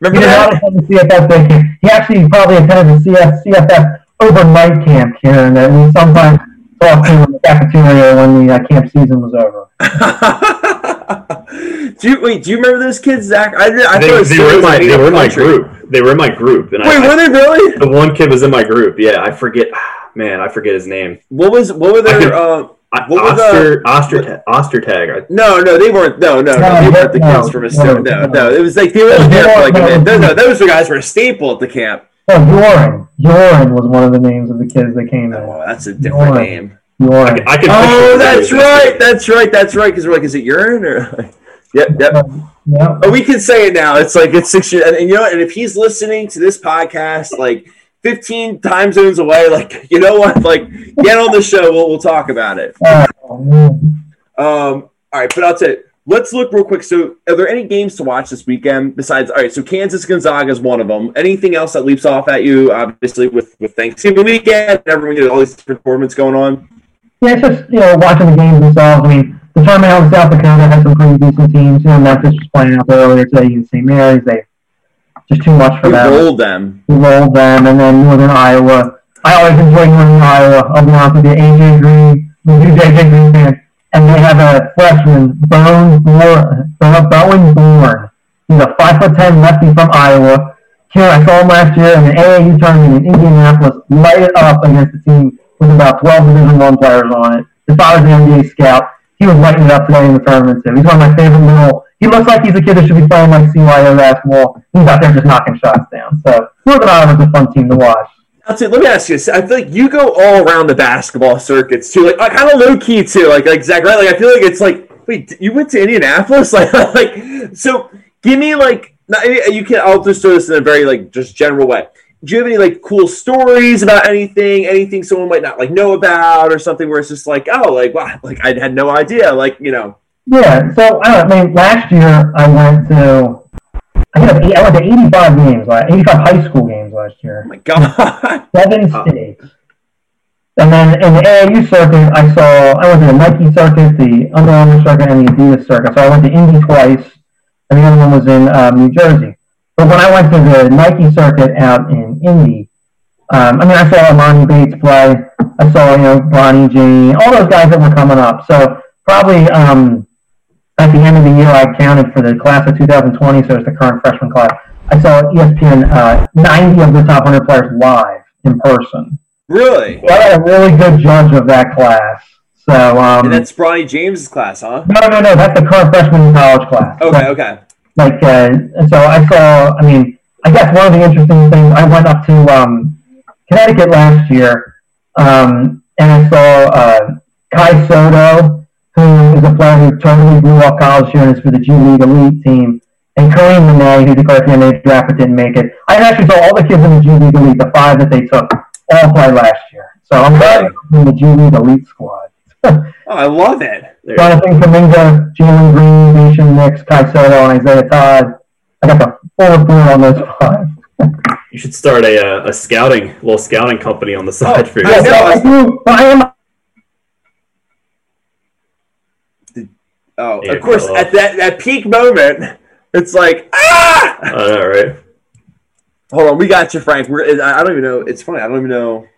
Remember He Remember did not that? attend the CFS day camp. He actually probably attended the CF, CFS overnight camp here, and that we sometimes talked to him in the cafeteria when the uh, camp season was over. do you wait? Do you remember those kids, Zach? I, I They, thought it was they were in my they were in my group. They were in my group, and Wait, I, were they really? the one kid was in my group. Yeah, I forget. Man, I forget his name. What was? What were their? could- Uh, I- What was, Oster, Oster, Ostertag. no, no, they weren't. No, no, no, No, they weren't the no, kids from no, Estonia. No, no. no, it was like they were there for like a No, minute. No, no. no, those were guys who were a staple at the camp. Oh, Yoren. Yoren was one of the names of the kids that came in. Oh, that's a different Yoren. name. Yoren. I can Oh, that's it. right. That's right. That's right. Because we're like, is it urine or? yep. Yep. Yeah. Oh, we can say it now. It's like it's six years, and, and you know, and if he's listening to this podcast, like fifteen time zones away, like you know what, like get on the show. We'll we'll talk about it. Um, all right, but I'll. Let's look real quick. So, are there any games to watch this weekend besides? All right, so Kansas Gonzaga is one of them. Anything else that leaps off at you? Obviously, with with Thanksgiving weekend, everyone get all these performances going on. Yeah, it's just you know watching the games themselves. I mean, the tournament out in South Dakota had some pretty decent teams. You know, Memphis was playing out there earlier today against St. Mary's. They just too much for We them. rolled them. We rolled them, and then Northern Iowa. I always enjoy Northern Iowa. I'll be honest with you, AJ Green, the new AJ Green fan, and they have a freshman, Bowen Born. Bowen Born. He's a five foot ten lefty from Iowa. Here, I saw him last year in the AAU tournament in Indianapolis, light it up against a team with about 12 Division One players on it. His father's an NBA scout. He was lighting it up today in the tournament too. He's one of my favorite little. He looks like he's a kid that should be playing like CYO basketball. He's out there just knocking shots down. So Northern Iowa's a fun team to watch. Tell you, let me ask you. I feel like you go all around the basketball circuits too, like, like kind of low key too, like like Zach, right? Like I feel like it's like, wait, you went to Indianapolis, like like so. Give me like, you can. I'll just do this in a very like just general way. Do you have any like cool stories about anything, anything someone might not like know about, or something where it's just like, oh, like wow, like I had no idea, like you know, Yeah. So I, don't know, I mean, last year I went to. I think I went to 85 games, like 85 high school games last year. oh my god, seven states. And then in the AAU circuit, I saw I went to the Nike circuit, the Under Armour circuit, and the Adidas circuit. So I went to Indy twice, and the other one was in um, New Jersey. But when I went to the Nike circuit out in Indy, um, I mean, I saw Emoni Bates play. I saw you know Bronny James, all those guys that were coming up. So probably um, at the end of the year, I counted for the class of 2020, so it's the current freshman class. I saw ESPN uh, 90 of the top 100 players live in person. really? So I got a really good judge of that class. So um, And that's Bronny James's class, huh? no, no, no, that's the current freshman in college class. Okay, So, okay. like, uh, so I saw. I mean, I guess one of the interesting things. I went up to um, Connecticut last year, um, and I saw uh, Kai Sotto, who is a player who totally blew off college here and is for the G League Ignite team, and Kareem Monet, who declared for the NBA draft but didn't make it. I actually saw all the kids in the G League Ignite, the five that they took, all play last year. So I'm glad I'm in the G League Ignite squad. Oh, I love it. There. Jonathan Kuminga, Jalen Green, Daishen Nix, Kai Sotto, and Isaiah Todd. I got the full report on those five. You should start a, uh, a scouting, little scouting company on the side for I yourself. know. I do, I am Oh, of course, at that, that peak moment, it's like, ah! I know, right? Hold on, we got you, Frank. We're, I I don't even know. It's funny. I don't even know.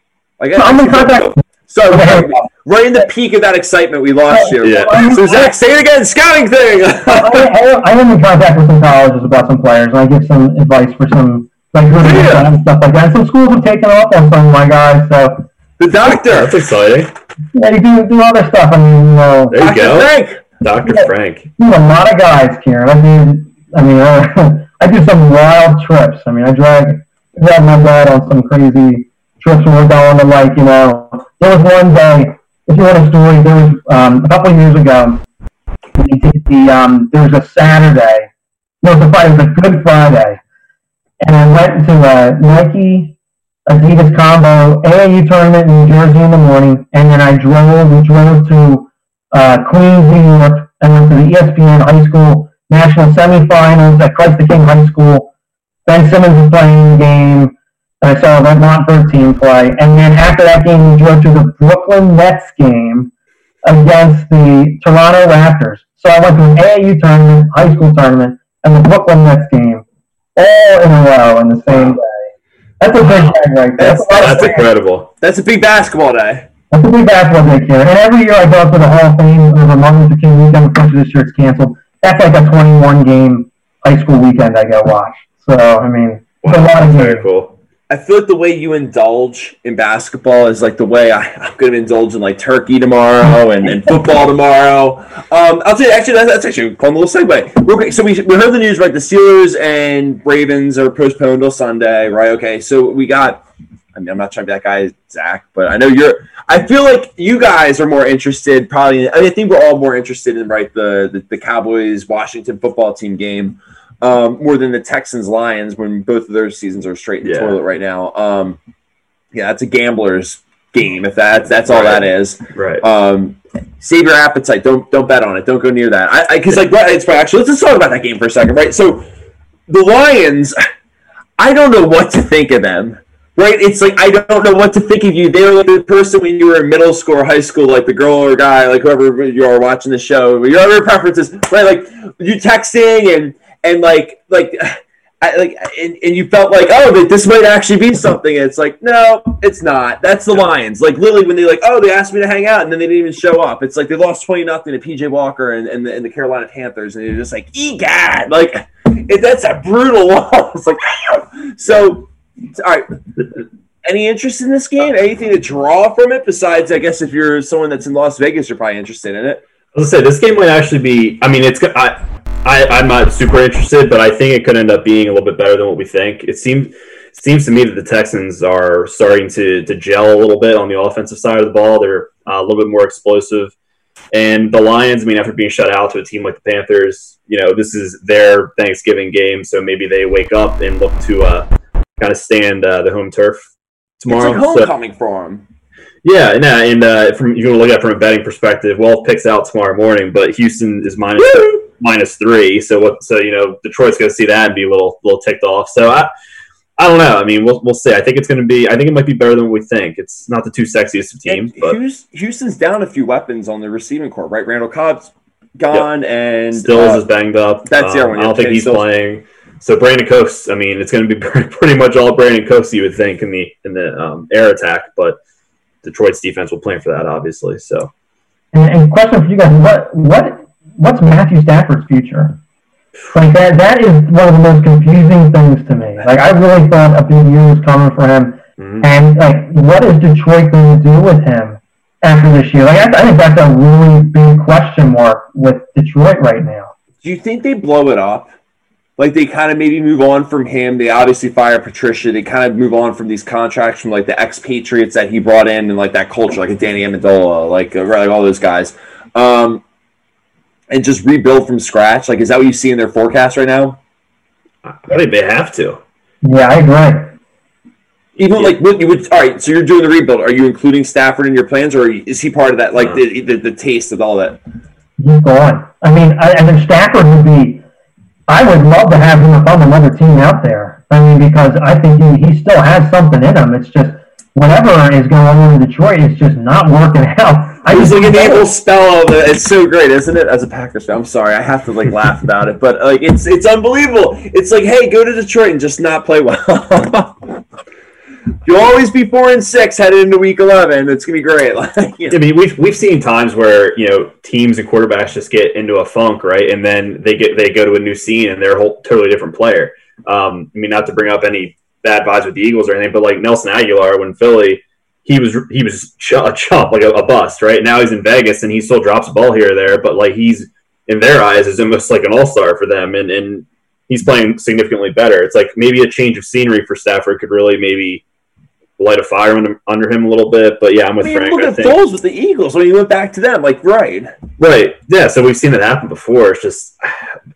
I guess, I'm in contact. Sorry, Frank, right in the peak of that excitement, we lost you. Yeah. So, Zach, say it again. Scouting thing. I, I, I am in contact with some colleges about some players, and I give some advice for some like who to and stuff like that. And some schools have taken off on some of my guys, so the doctor. that's exciting. yeah, you do do other stuff. I mean, you know, There you Dr. go. Frank. Dr. Frank. do a lot of guys, Kieran. I mean, I mean, uh, I do some wild trips. I mean, I drag drag my dad on some crazy trips when we're going to like, you know, there was one day. If you want a story, there was um, a couple of years ago. We did the um, there was a Saturday. No, it was a Friday. It was a Good Friday, and I went to a Nike Adidas combo AAU tournament in New Jersey in the morning, and then I drove. We drove to uh, Queens, New York, and went to the ESPN High School National Semifinals at Christ the King High School. Ben Simmons was playing the game. And I saw that Montverde team play. And then after that game, we drove to the Brooklyn Nets game against the Toronto Raptors. So I went to an AAU tournament, high school tournament, and the Brooklyn Nets game all in a row in the same day. That's a big thing right there. That's- That's, a lot of That's incredible. That's a big basketball day. That's a big basketball day here. And every year I go up to the Hall of Fame over Martin Luther King weekend. Unfortunately, this year it's canceled. That's like a 21 game high school weekend I go watch. So, I mean, it's a lot of Very cool. I feel like the way you indulge in basketball is like the way I, I'm going to indulge in like turkey tomorrow and, and football tomorrow. Um, I'll tell you, actually, that's, that's actually a fun little segue. Real quick, so we, we heard the news, right? The Steelers and Ravens are postponed till Sunday, right? Okay, so we got, I mean, I'm not trying to be that guy, Zach, but I know you're, I feel like you guys are more interested, probably, I, mean, I think we're all more interested in, right, the, the, the Cowboys Washington football team game um, more than the Texans Lions when both of their seasons are straight in the Yeah. toilet right now. Um, yeah, that's a gambler's game. If that's that's all that is. Right. Um, save your appetite. Don't don't bet on it. Don't go near that. I because like right, it's actually let's just talk about that game for a second. Right. So the Lions, I don't know what to think of them. Right, it's like I don't know what to think of you. They were the person when you were in middle school or high school, like the girl or guy, like whoever you are watching the show. Your preferences, right? Like you texting and and like like I, like and, and you felt like oh that this might actually be something. And it's like no, it's not. That's the Lions. Like literally when they like oh they asked me to hang out and then they didn't even show up. It's like they lost twenty nothing to PJ Walker and, and, the, and the Carolina Panthers and they're just like egad like it, that's a brutal loss. Like. So all right. Any interest in this game? Anything to draw from it besides, I guess, if you're someone that's in Las Vegas, you're probably interested in it. Was say this game might actually be. I mean, it's. I, I I'm not super interested, but I think it could end up being a little bit better than what we think. It seems seems to me that the Texans are starting to to gel a little bit on the offensive side of the ball. They're uh, a little bit more explosive, and the Lions. I mean, after being shut out to a team like the Panthers, you know, this is their Thanksgiving game, so maybe they wake up and look to uh, kind of stand uh, the home turf tomorrow. It's like So- homecoming for him. yeah, no, and uh, from you can look at it from a betting perspective. Well, picks out tomorrow morning, but Houston is minus minus three. So what? So you know Detroit's going to see that and be a little little ticked off. So I I don't know. I mean, we'll we'll see. I think it's going to be. I think it might be better than what we think. It's not the two sexiest of teams, And but Houston's down a few weapons on the receiving core, right? Randall Cobb's gone, and Stills uh, is banged up. that's the other Um, one, I don't think he's Stills. playing. So Brandin Cooks. I mean, it's going to be pretty much all Brandin Cooks you would think in the in the um, air attack, but Detroit's defense will plan for that, obviously. So. And, and question for you guys: What what what's Matthew Stafford's future? Like that that is one of the most confusing things to me. Like I really thought a big year was coming for him, mhm. and like what is Detroit going to do with him after this year? Like I, I think that's a really big question mark with Detroit right now. do you think they blow it up? Like they kind of maybe move on from him. They obviously fire Patricia. They kind of move on from these contracts from like the expatriates that he brought in and like that culture, like a Danny Amendola, like uh, like all those guys, um, and just rebuild from scratch. Like, is that what you see in their forecast right now? I think they have to. Yeah, I agree. Even Yeah. like what you would. All right, so you're doing the rebuild. Are you including Stafford in your plans, or is he part of that? Like No. the, the the taste of all that. He's gone. I mean, I, I mean Stafford would be. I would love to have him on another team out there. I mean, because I think he, he still has something in him. It's just whatever is going on in Detroit is just not working out. I just like an evil spell of it. It's so great, isn't it? As a Packers fan, I'm sorry, I have to like laugh about it, but like it's it's unbelievable. It's like, hey, go to Detroit and just not play well. You'll always be four and six headed into week eleven. It's gonna be great. Like, you know. I mean, we've we've seen times where you know teams and quarterbacks just get into a funk, right, and then they get they go to a new scene and they're a whole totally different player. Um, I mean, not to bring up any bad vibes with the Eagles or anything, but like Nelson Agholor when Philly, he was he was ch- a chump, like a, a bust, right? Now he's in Vegas and he still drops a ball here or there, but like he's in their eyes is almost like an all star for them, and and he's playing significantly better. It's like maybe a change of scenery for Stafford could really maybe light a fire under, under him a little bit. But yeah, I'm I with mean, Frank. look I at think. Foles with the Eagles when he went back to them. Like, right? Right. Yeah. So we've seen that happen before. It's just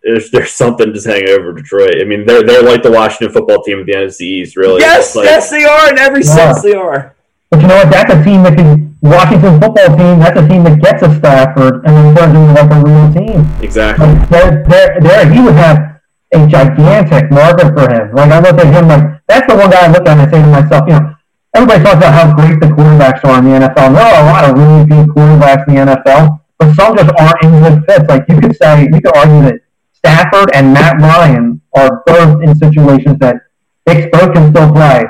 there's there's something just hanging over Detroit. I mean, they're they're like the Washington football team at the NFC East. Really. yes, like, yes, they are in every Yeah. sense. They are. But you know what? That's a team that can Washington football team. That's a team that gets a Stafford and then turns into like a real team. Exactly. Like there, there, there, he would have a gigantic market for him. Like I look at him, like that's the one guy I look at and I say to myself, you know, everybody talks about how great the quarterbacks are in the NFL. There are a lot of really good quarterbacks in the NFL, but some just aren't in good fits. Like you could say, you could argue that Stafford and Matt Ryan are both in situations that they both can still play,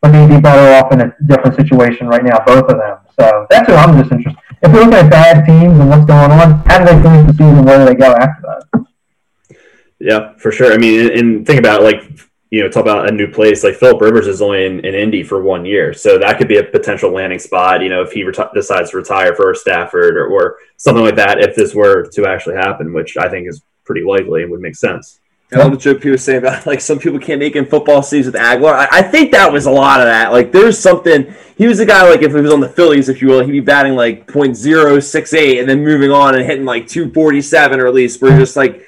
but they'd be better off in a different situation right now, both of them. So that's what I'm just interested. If we're looking at bad teams and what's going on, how do they finish the season? Where do they go after that? Yeah, for sure. I mean, and, and think about it, like you know, talk about a new place like Philip Rivers is only in, in Indy for one year, so that could be a potential landing spot. You know, if he reti- decides to retire for Stafford or, or something like that, if this were to actually happen, which I think is pretty likely and would make sense. I love what Joe P was saying about like some people can't make in football seasons with Agholor. I, I think that was a lot of that. Like there's something he was a guy like if he was on the Phillies, if you will, he'd be batting like .068 and then moving on and hitting like 247 or at least you're just like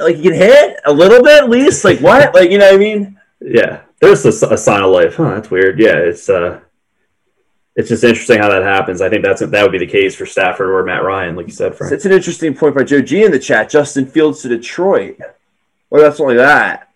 like you can hit a little bit at least. Like what? Like you know what I mean? Yeah, there's a, a sign of life. Huh, that's weird. Yeah, it's uh, it's just interesting how that happens. I think that's that would be the case for Stafford or Matt Ryan, like you said, Frank. That's an interesting point by Joe G in the chat. Justin Fields to Detroit. Well, that's only that.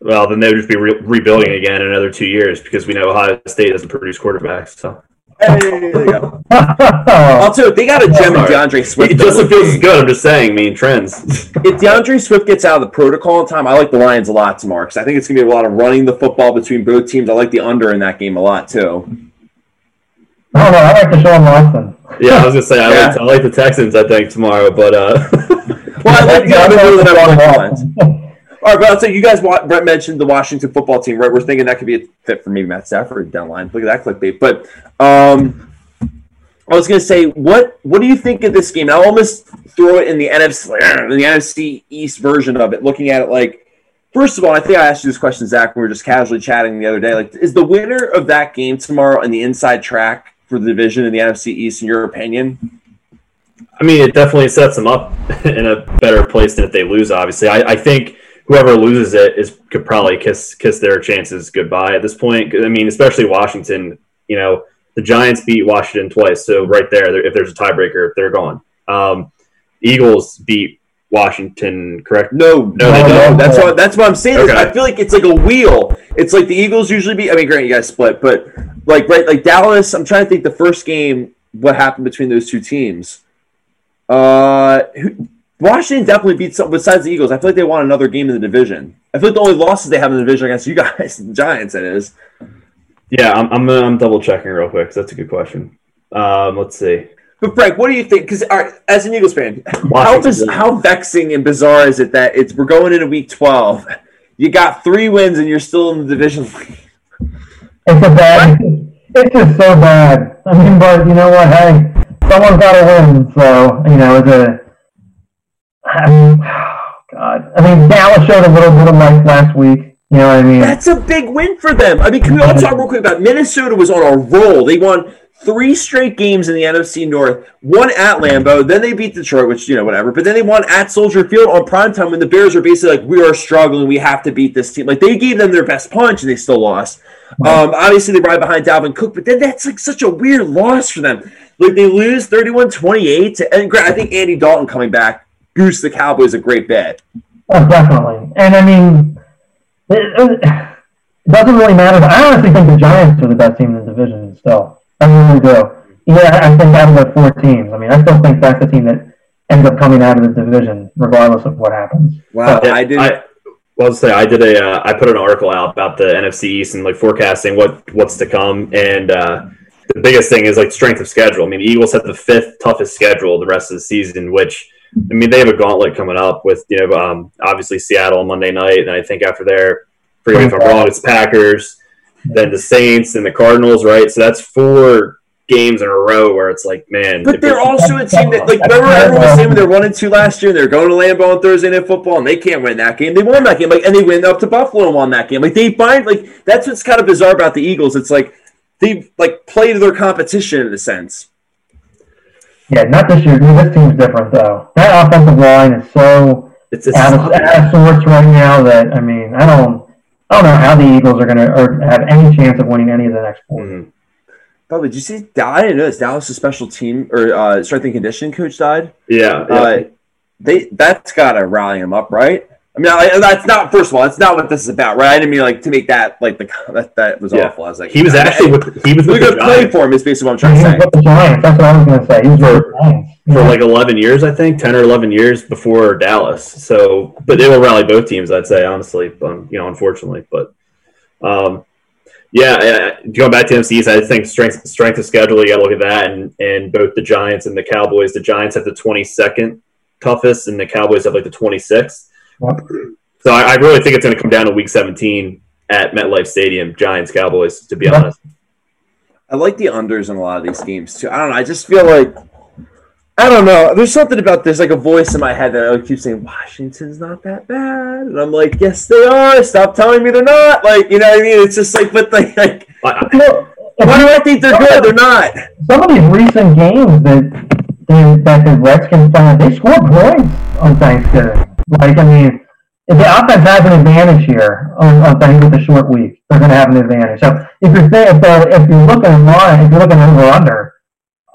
Well, then they would just be re- rebuilding again in another two years because we know Ohio State doesn't produce quarterbacks. So Hey, there you go. Also, they got a gem in Sorry. DeAndre Swift. It though. Justin Fields is good. I'm just saying, mean trends. if DeAndre Swift gets out of the protocol in time, I like the Lions a lot tomorrow because I think it's going to be a lot of running the football between both teams. I like the under in that game a lot too. I don't know. I like Deshaun Watson. yeah, I was gonna say I, Yeah. like, I like the Texans. I think tomorrow, but uh, Well, I like the Yeah, under I more than I like All right, but I'll tell you, guys, Brett mentioned the Washington football team, right? We're thinking that could be a fit for maybe Matt Stafford down line. Look at that clickbait. But um, I was going to say, what what do you think of this game? I'll almost throw it in the NFC, in the NFC East version of it, looking at it like, first of all, I think I asked you this question, Zach, when we were just casually chatting the other day. Like, is the winner of that game tomorrow in the inside track for the division in the NFC East, in your opinion? I mean, it definitely sets them up in a better place than if they lose. Obviously, I, I think whoever loses it is could probably kiss kiss their chances goodbye at this point. I mean, especially Washington. You know, the Giants beat Washington twice, so right there, if there's a tiebreaker, they're gone. Um, Eagles beat Washington, correct? No, no, No, no. That's what that's what I'm saying. Okay. I feel like it's like a wheel. It's like the Eagles usually beat. I mean, great, you guys split, but like right, like Dallas. I'm trying to think the first game. What happened between those two teams? Uh, who, Washington definitely beat some. Besides the Eagles, I feel like they want another game in the division. I feel like the only losses they have in the division against you guys, the Giants. It is. Yeah, I'm I'm, I'm double checking real quick. 'cause that's a good question. Um, let's see. But Frank, what do you think? Because as an Eagles fan, how Washington. biz- how vexing and bizarre is it that it's we're going into week 12. You got three wins and you're still in the division. It's a bad. It's just so bad. I mean, but you know what? Hey, someone's got to win. So you know, it's a. I mean, God. I mean, Dallas showed a little bit of life last week. You know what I mean? That's a big win for them. I mean, can we all talk real quick about Minnesota was on a roll. They won three straight games in the NFC North, one at Lambeau, then they beat Detroit, which, you know, whatever. But then they won at Soldier Field on primetime when the Bears are basically like, we are struggling. We have to beat this team. Like, they gave them their best punch and they still lost. Um, obviously, they ride behind Dalvin Cook, but then that's like such a weird loss for them. Like, they lose 31 28. And I think Andy Dalton coming back goose the Cowboys a great bet. Oh, definitely. And I mean, it, it doesn't really matter. I honestly think the Giants are the best team in the division still. I really do. Yeah, I think out of the four teams, I mean, I still think that's the team that ends up coming out of the division, regardless of what happens. Wow. Yeah, I didn't. I, well, I'll say I did a uh, I put an article out about the NFC East and like forecasting what what's to come, and uh, the biggest thing is like strength of schedule. I mean, the Eagles have the fifth toughest schedule the rest of the season, which I mean they have a gauntlet coming up with you know um, obviously Seattle on Monday night, and I think after there, forgive me if I'm wrong, it's Packers, then the Saints and the Cardinals, right? So that's four games in a row where it's like, man, But they're also a team that, like, remember everyone was saying they're one and two last year, and they're going to Lambeau on Thursday Night Football, and they can't win that game. They won that game, like, and they went up to Buffalo and won that game. Like, they find, like, that's what's kind of bizarre about the Eagles. It's like they like play to their competition in a sense. Yeah, not this year. This team's different, though. That offensive line is so it's, it's out of, out of sorts right now that, I mean, I don't. I don't know how the Eagles are going to or have any chance of winning any of the next four. Mhm. By the way, did you see? I didn't know this. Dallas' special team or uh, strength and conditioning coach died. yeah, yeah. Uh, they that's got to rally him up, right? I mean, I, that's not. First of all, that's not what this is about, right? I didn't mean like to make that like the that, that was Yeah. awful. I was like, he was actually with he was we're with the gonna play for him. Is basically what I'm trying He to was say. with the Giants. That's what I was going to say. He was with the for like 11 years, I think, 10 or 11 years before Dallas. So, but they will rally both teams, I'd say, honestly, but, you know, unfortunately. But, um, yeah, uh, going back to MCs, I think strength strength of schedule, you got to look at that. And, and both the Giants and the Cowboys, the Giants have the 22nd toughest, and the Cowboys have like the 26th. Yep. So I, I really think it's going to come down to Week 17 at MetLife Stadium, Giants Cowboys. To be honest, I like the unders in a lot of these games too. I don't know. I just feel like I don't know. There's something about there's like a voice in my head that I keep saying Washington's not that bad, and I'm like, yes, they are. Stop telling me they're not. Like, you know what I mean? It's just like, but like, like I, I- Look, if why do I think they're good? They're not. some of these recent games that they, that the Redskins played, they scored points on Thanksgiving. Like, I mean, if the offense has an advantage here on, on Thanksgiving with a short week, they're going to have an advantage. So if you're saying, if, they're- if you're looking at line, if you're looking over under,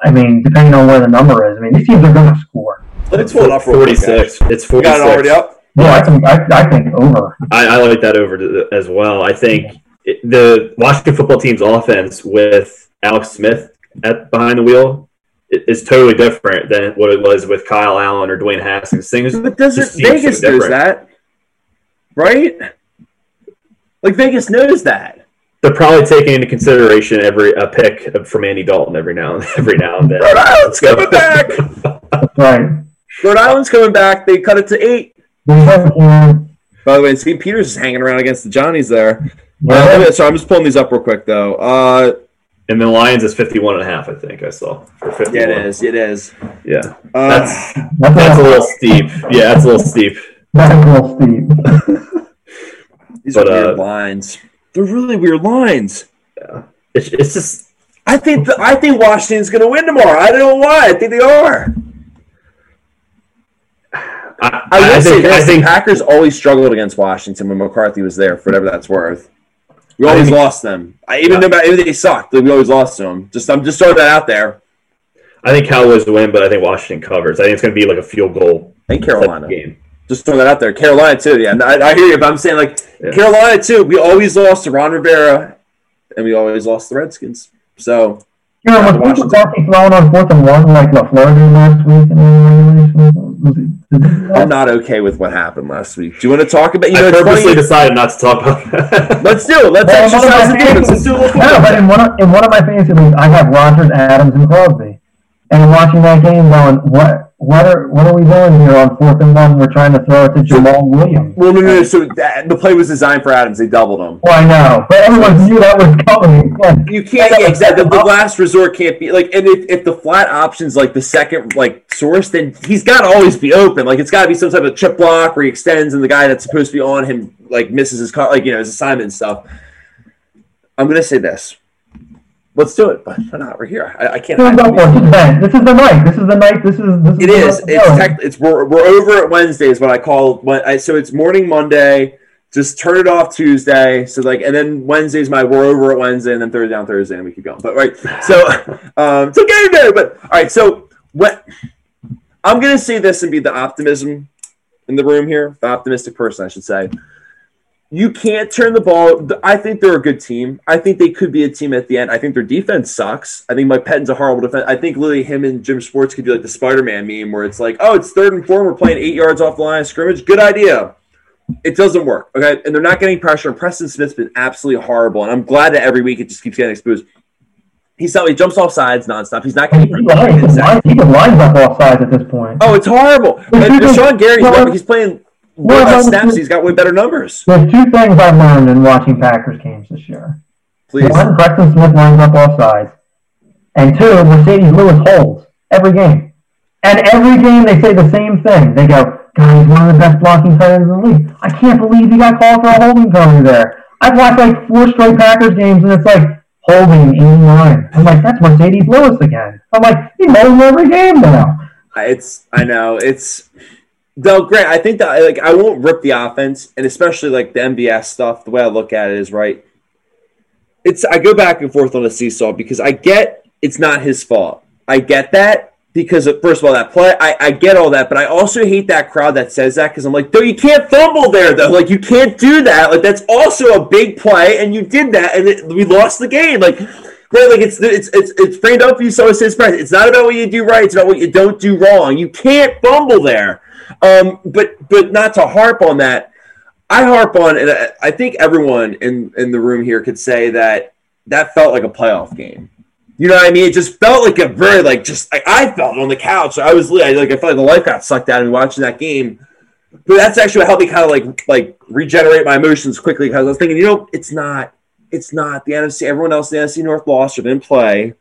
I mean, depending on where the number is, I mean, these teams are going to score. Let me pull it up real quick, guys. 46. It's You got 46. it already up. Yeah, I think I, I think over. I, I like that over to, as well. I think it, the Washington football team's offense with Alex Smith at behind the wheel i- is totally different than what it was with Kyle Allen or Dwayne Haskins. Things But doesn't just seem so Vegas knows that, right? Like Vegas knows that. They're probably taking into consideration every a pick from Andy Dalton every now and every now and then. Rhode Island's coming back. Right. Rhode Island's coming back. They cut it to eight. We have, yeah, By the way, Steve Peters is hanging around against the Johnnies there. yeah. Uh, okay, so I'm just pulling these up real quick though. Uh, And the Lions is 51 and a half, I think I saw. Or 51. yeah, it is. It is. Yeah. Uh, That's That's, that's a little steep. Yeah, that's a little steep. that's a little steep. these but, are weird uh, lines. They're really weird lines. It's, it's just I think the, I think Washington's going to win tomorrow. I don't know why. I think they are. I, I I think this: I think Packers always struggled against Washington when McCarthy was there, for whatever that's worth. We I always lost them. I, even Yeah. no matter if they sucked, we always lost to them. Just I'm just throwing that out there. I think Cowboys win, but I think Washington covers. I think it's going to be like a field goal And Carolina, game. just throwing that out there. Carolina too. Yeah, I, I hear you, but I'm saying like Yeah. Carolina too. We always lost to Ron Rivera, and we always lost the Redskins. So You know, was Mike Washington. McCarthy throwing on fourth and one like La Florida last week in the regulation? Was it- did he do that? I'm not okay with what happened last week. Do you want to talk about? You know, I it's purposely funny. decided not to talk about that. Let's do it. Let's Well, in one of exercise the defense. fantasy- Let's do a little. No, but in one of, in one of my fantasy leagues, I have Rodgers, Adams, and Crosby. And watching that game, going, "What? What are what are we doing here on fourth and one? We're trying to throw it to Jamaal Williams." Well, no, no, no. So that, the play was designed for Adams. They doubled him. Well, I know, but everyone knew that was coming. Like, You can't yeah, exactly. The, the last resort can't be like, and if, if the flat option's like the second like source, then he's got to always be open. Like it's got to be some type of chip block where he extends, and the guy that's supposed to be on him like misses his car, like you know his assignment and stuff. I'm gonna say this. Let's do it, but we're not. We're here. I, I can't. This is, the, this is the night. This is the night. This is this is It is. It's tech, it's we're, we're over at Wednesday is what I call when I so it's morning Monday. Just turn it off Tuesday. So like and then Wednesday's my we're over at Wednesday and then Thursday on Thursday and we keep going. But right. So um it's okay there, but all right, so what I'm gonna say this and be the optimism in the room here, the optimistic person I should say. You can't turn the ball. I think they're a good team. I think they could be a team at the end. I think their defense sucks. I think Mike Pettine's a horrible defense. I think literally him and Jim Sports could be like the Spider-Man meme where it's like, oh, it's third and four, we're playing eight yards off the line of scrimmage. Good idea. It doesn't work. Okay, and they're not getting pressure. And Preston Smith's been absolutely horrible. And I'm glad that every week it just keeps getting exposed. He's not. He jumps off sides nonstop. He's not getting. lines, line, he can lines up off sides at this point. Oh, it's horrible. And Rashan Gary's he's playing way less snaps. He's got way better numbers. There's two things I've learned in watching Packers games this year. Please. One, Preston Smith lines up off sides. And two, Marcedes Lewis holds every game. And every game they say the same thing. They go, God, he's one of the best blocking tight ends in the league. I can't believe he got called for a holding penalty there. I've watched like four straight Packers games and it's like holding in line. I'm like, that's Marcedes Lewis again. I'm like, he holds every game now. It's I know it's though Grant. I think that like I won't rip the offense, and especially like the MVS stuff. The way I look at it is right. It's I go back and forth on a seesaw because I get it's not his fault. I get that because first of all that play. I, I get all that, but I also hate that crowd that says that because I'm like, though you can't fumble there though. Like you can't do that. Like that's also a big play, and you did that, and it, we lost the game. Like. Right, like it's it's it's it's framed up for you, so it says press. It's not about what you do right; it's about what you don't do wrong. You can't fumble there, um, but but not to harp on that. I harp on, and I, I think everyone in in the room here could say that that felt like a playoff game. You know what I mean? It just felt like a very like just like I felt on the couch. I was li- like I felt like the life got sucked out of me watching that game. but that's actually what helped me kind of like like regenerate my emotions quickly because I was thinking, you know, it's not, it's not the NFC. Everyone else in the NFC North lost or didn't play.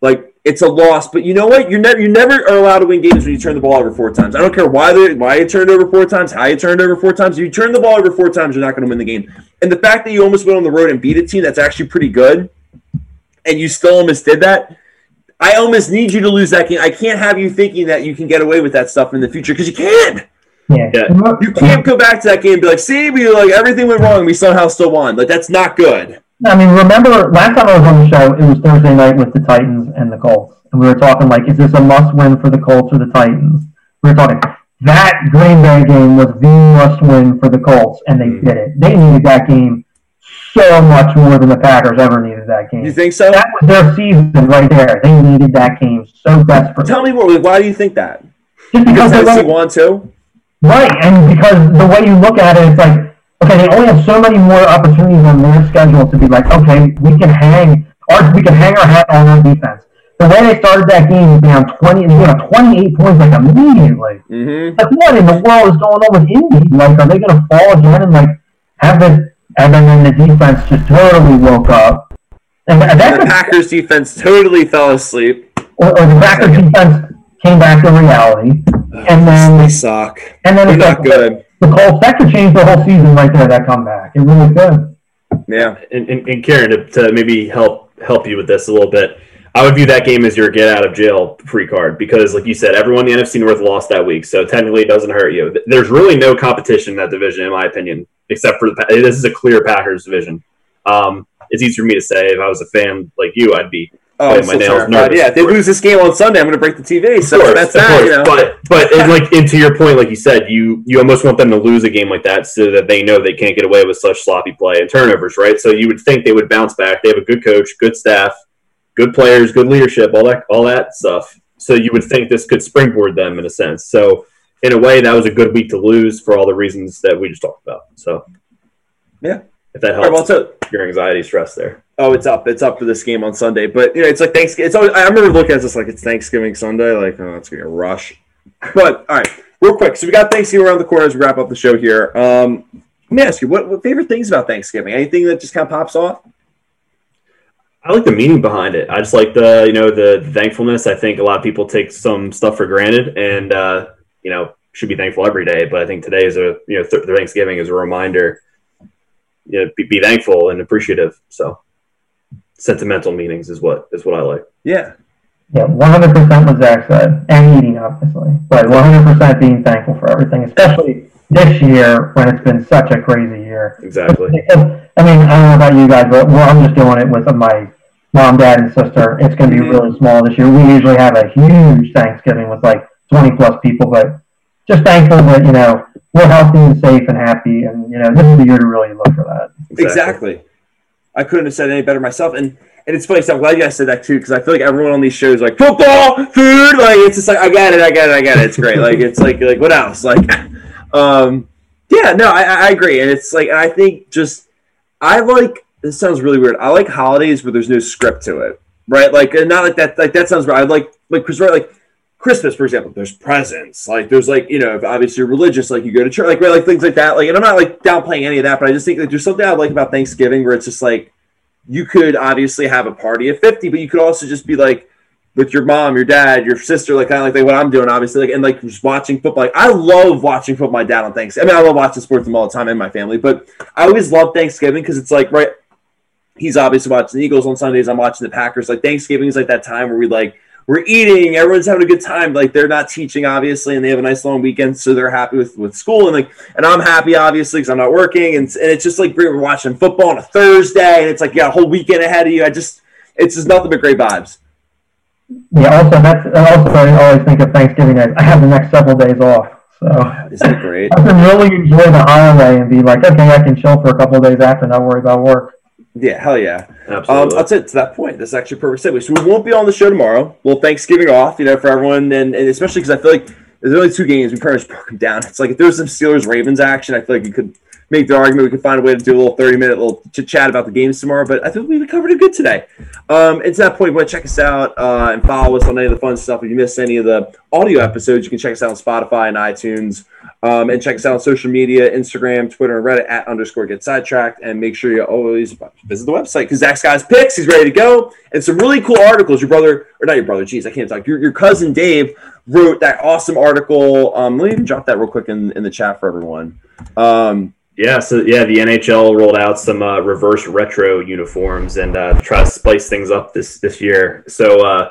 Like it's a loss, but you know what? You're never you never are allowed to win games when you turn the ball over four times. I don't care why they why you turned over four times, how you turned over four times. If you turn the ball over four times, you're not going to win the game. And the fact that you almost went on the road and beat a team that's actually pretty good, and you still almost did that. I almost need you to lose that game. I can't have you thinking that you can get away with that stuff in the future because you can't. Yeah. Yeah. You can't go back to that game and be like, see, we like everything went wrong, we somehow still won. Like that's not good. I mean, remember last time I was on the show, it was Thursday night with the Titans and the Colts, and we were talking like, is this a must-win for the Colts or the Titans? We were talking that Green Bay game was the must-win for the Colts, and they did it. They needed that game so much more than the Packers ever needed that game. You think so? that was their season right there. They needed that game so desperately. Tell me more. Why do you think that? Just Because because they won too. Right, and because the way you look at it, it's like, okay, they only have so many more opportunities on their schedule to be like, okay, we can hang, or we can hang our hat on our defense. The way they started that game, down twenty, you know, twenty-eight points like immediately. Mm-hmm. Like, what in the world is going on with Indy? Like, are they going to fall again and like have the and then, the defense just totally woke up, and And the Packers defense totally fell asleep. or, or the Packers defense came back to reality, and then They suck. and then They're not like, good. The Colts that could change the whole season right there. That comeback, it really could. Yeah. and, and, and Karen, to, to maybe help help you with this a little bit, I would view that game as your get out of jail free card because, like you said, everyone in the NFC North lost that week, so technically it doesn't hurt you. There's really no competition in that division, in my opinion, except for the this is a clear Packers division. Um, it's easy for me to say if I was a fan like you, I'd be Oh, I'm my so nails nervous, Yeah, if they lose this game on Sunday, I'm going to break the TV. So course, that's that. You know? But but and like and to your point, like you said, you you almost want them to lose a game like that so that they know they can't get away with such sloppy play and turnovers, right? So you would think they would bounce back. They have a good coach, good staff, good players, good leadership, all that all that stuff. So you would think this could springboard them in a sense. So in a way, that was a good week to lose for all the reasons that we just talked about. So Yeah. If that All right, well, helps so your anxiety stress there. Oh, it's up. It's up for this game on Sunday. But you know, it's like Thanksgiving. It's always, I remember looking at this like it's Thanksgiving Sunday. Like, oh, it's gonna be a rush. But all right, real quick. So we got Thanksgiving around the corner as we wrap up the show here. Um, let me ask you, what, what favorite things about Thanksgiving? Anything that just kind of pops off? I like the meaning behind it. I just like the you know the thankfulness. I think a lot of people take some stuff for granted, and uh, you know should be thankful every day. But I think today is a you know th- Thanksgiving is a reminder. You know, be, be thankful and appreciative. So sentimental meanings is what is what I like. Yeah. Yeah, 100% what Zach said, and eating, obviously. But 100% being thankful for everything, especially this year when it's been such a crazy year. Exactly. I mean, I don't know about you guys, but well, I'm just doing it with my mom, dad, and sister. It's going to be Mhm. really small this year. We usually have a huge Thanksgiving with like 20 plus people, but just thankful that, you know, we're healthy and safe and happy. And, you know, this is the year to really look for that. Exactly. I couldn't have said it any better myself. And and it's funny. So I'm glad you guys said that too, because I feel like everyone on these shows is like football, food. Like it's just like I get it, I get it, I get it. It's great. like it's like like what else? Like, um, yeah, no, I, I agree. And it's like and I think just I like this sounds really weird. I like holidays where there's no script to it, right? Like and not like that. Like that sounds right. I like like Chris right like. Christmas, for example, there's presents. Like there's like you know, if obviously you're religious, like you go to church, like right, like things like that. Like, and I'm not like downplaying any of that, but I just think like there's something I like about Thanksgiving where it's just like you could obviously have a party of 50, but you could also just be like with your mom, your dad, your sister, like kind of like, like what I'm doing, obviously, like and like just watching football. Like I love watching football. My dad on Thanksgiving. I mean, I love watching sports all the time in my family, but I always love Thanksgiving because it's like right. He's obviously watching the Eagles on Sundays. I'm watching the Packers. Like Thanksgiving is like that time where we like we're eating, everyone's having a good time. Like they're not teaching, obviously, and they have a nice long weekend, so they're happy with, with school and like, and I'm happy, obviously, because I'm not working, and, and it's just like great. We're watching football on a Thursday, and it's like you got a whole weekend ahead of you. I just, it's just nothing but great vibes. Yeah, also, that's also, I always think of Thanksgiving as I have the next several days off. So Isn't it great? I can really enjoy the holiday and be like, okay, I can chill for a couple of days after, not worry about work. Yeah, hell yeah. Um, that's it. To that point, that's actually a perfect segue. So we won't be on the show tomorrow. We'll Thanksgiving off, you know, for everyone, and, and especially because I feel like there's only two games. We pretty much broke them down. It's like if there was some Steelers Ravens action, I feel like we could make the argument. We could find a way to do a little 30 minute little chit chat about the games tomorrow, but I think we covered it good today. Um, that point, you check us out uh, and follow us on any of the fun stuff. If you missed any of the audio episodes, you can check us out on Spotify and iTunes. Um, and check us out on social media Instagram, Twitter, and Reddit at underscore get sidetracked. And make sure you always visit the website because Zach's got his picks. He's ready to go. And some really cool articles. Your brother, or not your brother, geez, I can't talk. Your, your cousin Dave wrote that awesome article. Um, let me even drop that real quick in, in the chat for everyone. Um, yeah, so yeah, the NHL rolled out some uh, reverse retro uniforms and uh, try to spice things up this this year. So uh,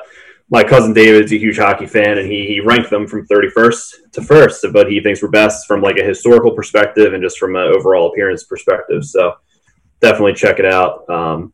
my cousin David's a huge hockey fan, and he, he ranked them from 31st to first, but he thinks we're best from like a historical perspective and just from an overall appearance perspective. So definitely check it out um,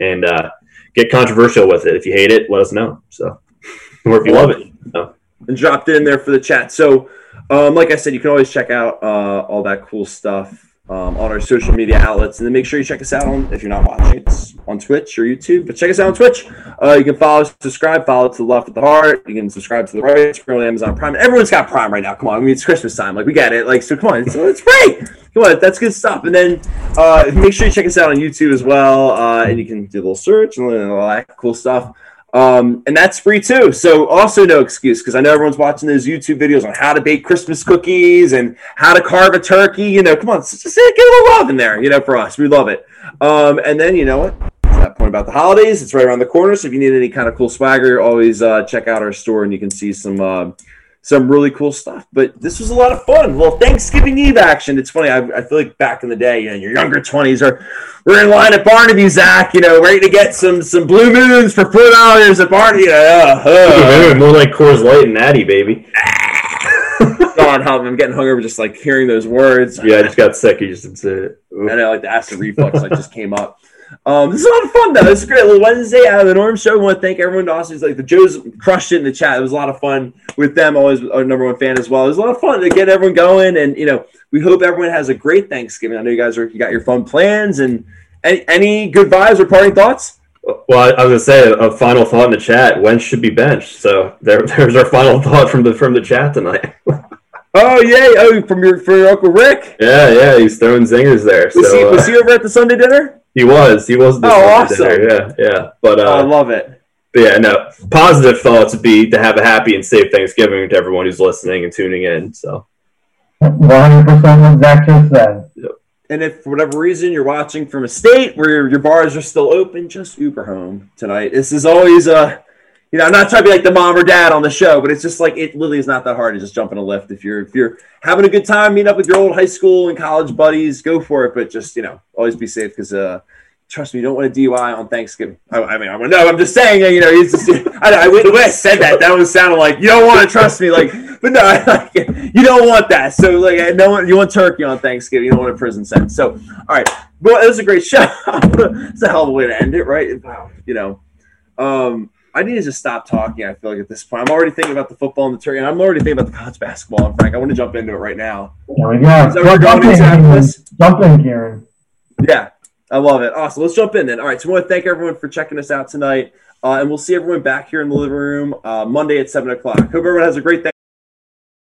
and uh, get controversial with it. If you hate it, let us know. So or if you love it, so. and dropped in there for the chat. So, um, like I said, you can always check out uh, all that cool stuff um, on our social media outlets, and then make sure you check us out on if you're not watching it's on Twitch or YouTube. But check us out on Twitch. Uh, you can follow, subscribe, follow to the left with the heart. You can subscribe to the right. It's on Amazon Prime. Everyone's got Prime right now. Come on, I mean it's Christmas time. Like we get it. Like so, come on, it's, it's free. Come on, that's good stuff. And then uh, make sure you check us out on YouTube as well, uh, and you can do a little search and all that cool stuff. Um, and that's free too. So also no excuse because I know everyone's watching those YouTube videos on how to bake Christmas cookies and how to carve a turkey. You know, come on, just get a little love in there. You know, for us, we love it. Um, and then you know what? That point about the holidays, it's right around the corner. So if you need any kind of cool swagger, always uh, check out our store and you can see some. Uh, some really cool stuff. But this was a lot of fun. Well, Thanksgiving Eve action. It's funny. I, I feel like back in the day, you know, your younger twenties are we're in line at Barnaby, Zach. You know, ready to get some some blue moons for four dollars at Barnaby. Uh, uh. more like Coors Light and Natty, baby. God help me, I'm getting hungover just like hearing those words. Yeah, I just got sick. You just didn't say it. Oof. I know, like the acid reflux like just came up. Um, this is a lot of fun though. This is great. Little Wednesday out of the norm show. I want to thank everyone. Austin's like the Joes crushed it in the chat. It was a lot of fun with them. Always our number one fan as well. It was a lot of fun to get everyone going, and you know we hope everyone has a great Thanksgiving. I know you guys are you got your fun plans and any, any good vibes or parting thoughts. Well, I, I was gonna say a, a final thought in the chat. Wentz should be benched. So there, there's our final thought from the from the chat tonight. Oh yay! Oh, from your for your uncle Rick. yeah, yeah, he's throwing zingers there. Was, so he, uh, was he over at the Sunday dinner? He was he was. This Oh, awesome. dinner, Yeah, yeah. But Oh, I uh, love it. but yeah, no. Positive thoughts would be to have a happy and safe Thanksgiving to everyone who's listening and tuning in. So 100% what Zach just said. And if for whatever reason you're watching from a state where your, your bars are still open, just Uber home tonight. This is always a, you know, I'm not trying to be like the mom or dad on the show, but it's just like it literally is not that hard to just jump in a Lyft if you're if you're having a good time, meet up with your old high school and college buddies, go for it. But just you know, always be safe because uh, trust me, you don't want a DUI on Thanksgiving. I, I mean, I am no, I'm just saying, you know, it's just, I, I, the way I said that, that was sounding like you don't want to trust me, like, but no, like, you don't want that. So, like, no one, you want turkey on Thanksgiving, you don't want a prison sentence. So, all right, well, it was a great show. it's a hell of a way to end it, right? Wow, You know, um, I need to just stop talking. I feel like at this point, I'm already thinking about the football and the turkey, and I'm already thinking about the college basketball. And Frank, I want to jump into it right now. There we go. Is that we're Jump going in, into Jump in, Kieran. Yeah, I love it. Awesome. Let's jump in then. All right. So I want to thank everyone for checking us out tonight. Uh, and we'll see everyone back here in the living room uh, Monday at 7 o'clock. Hope everyone has a great day.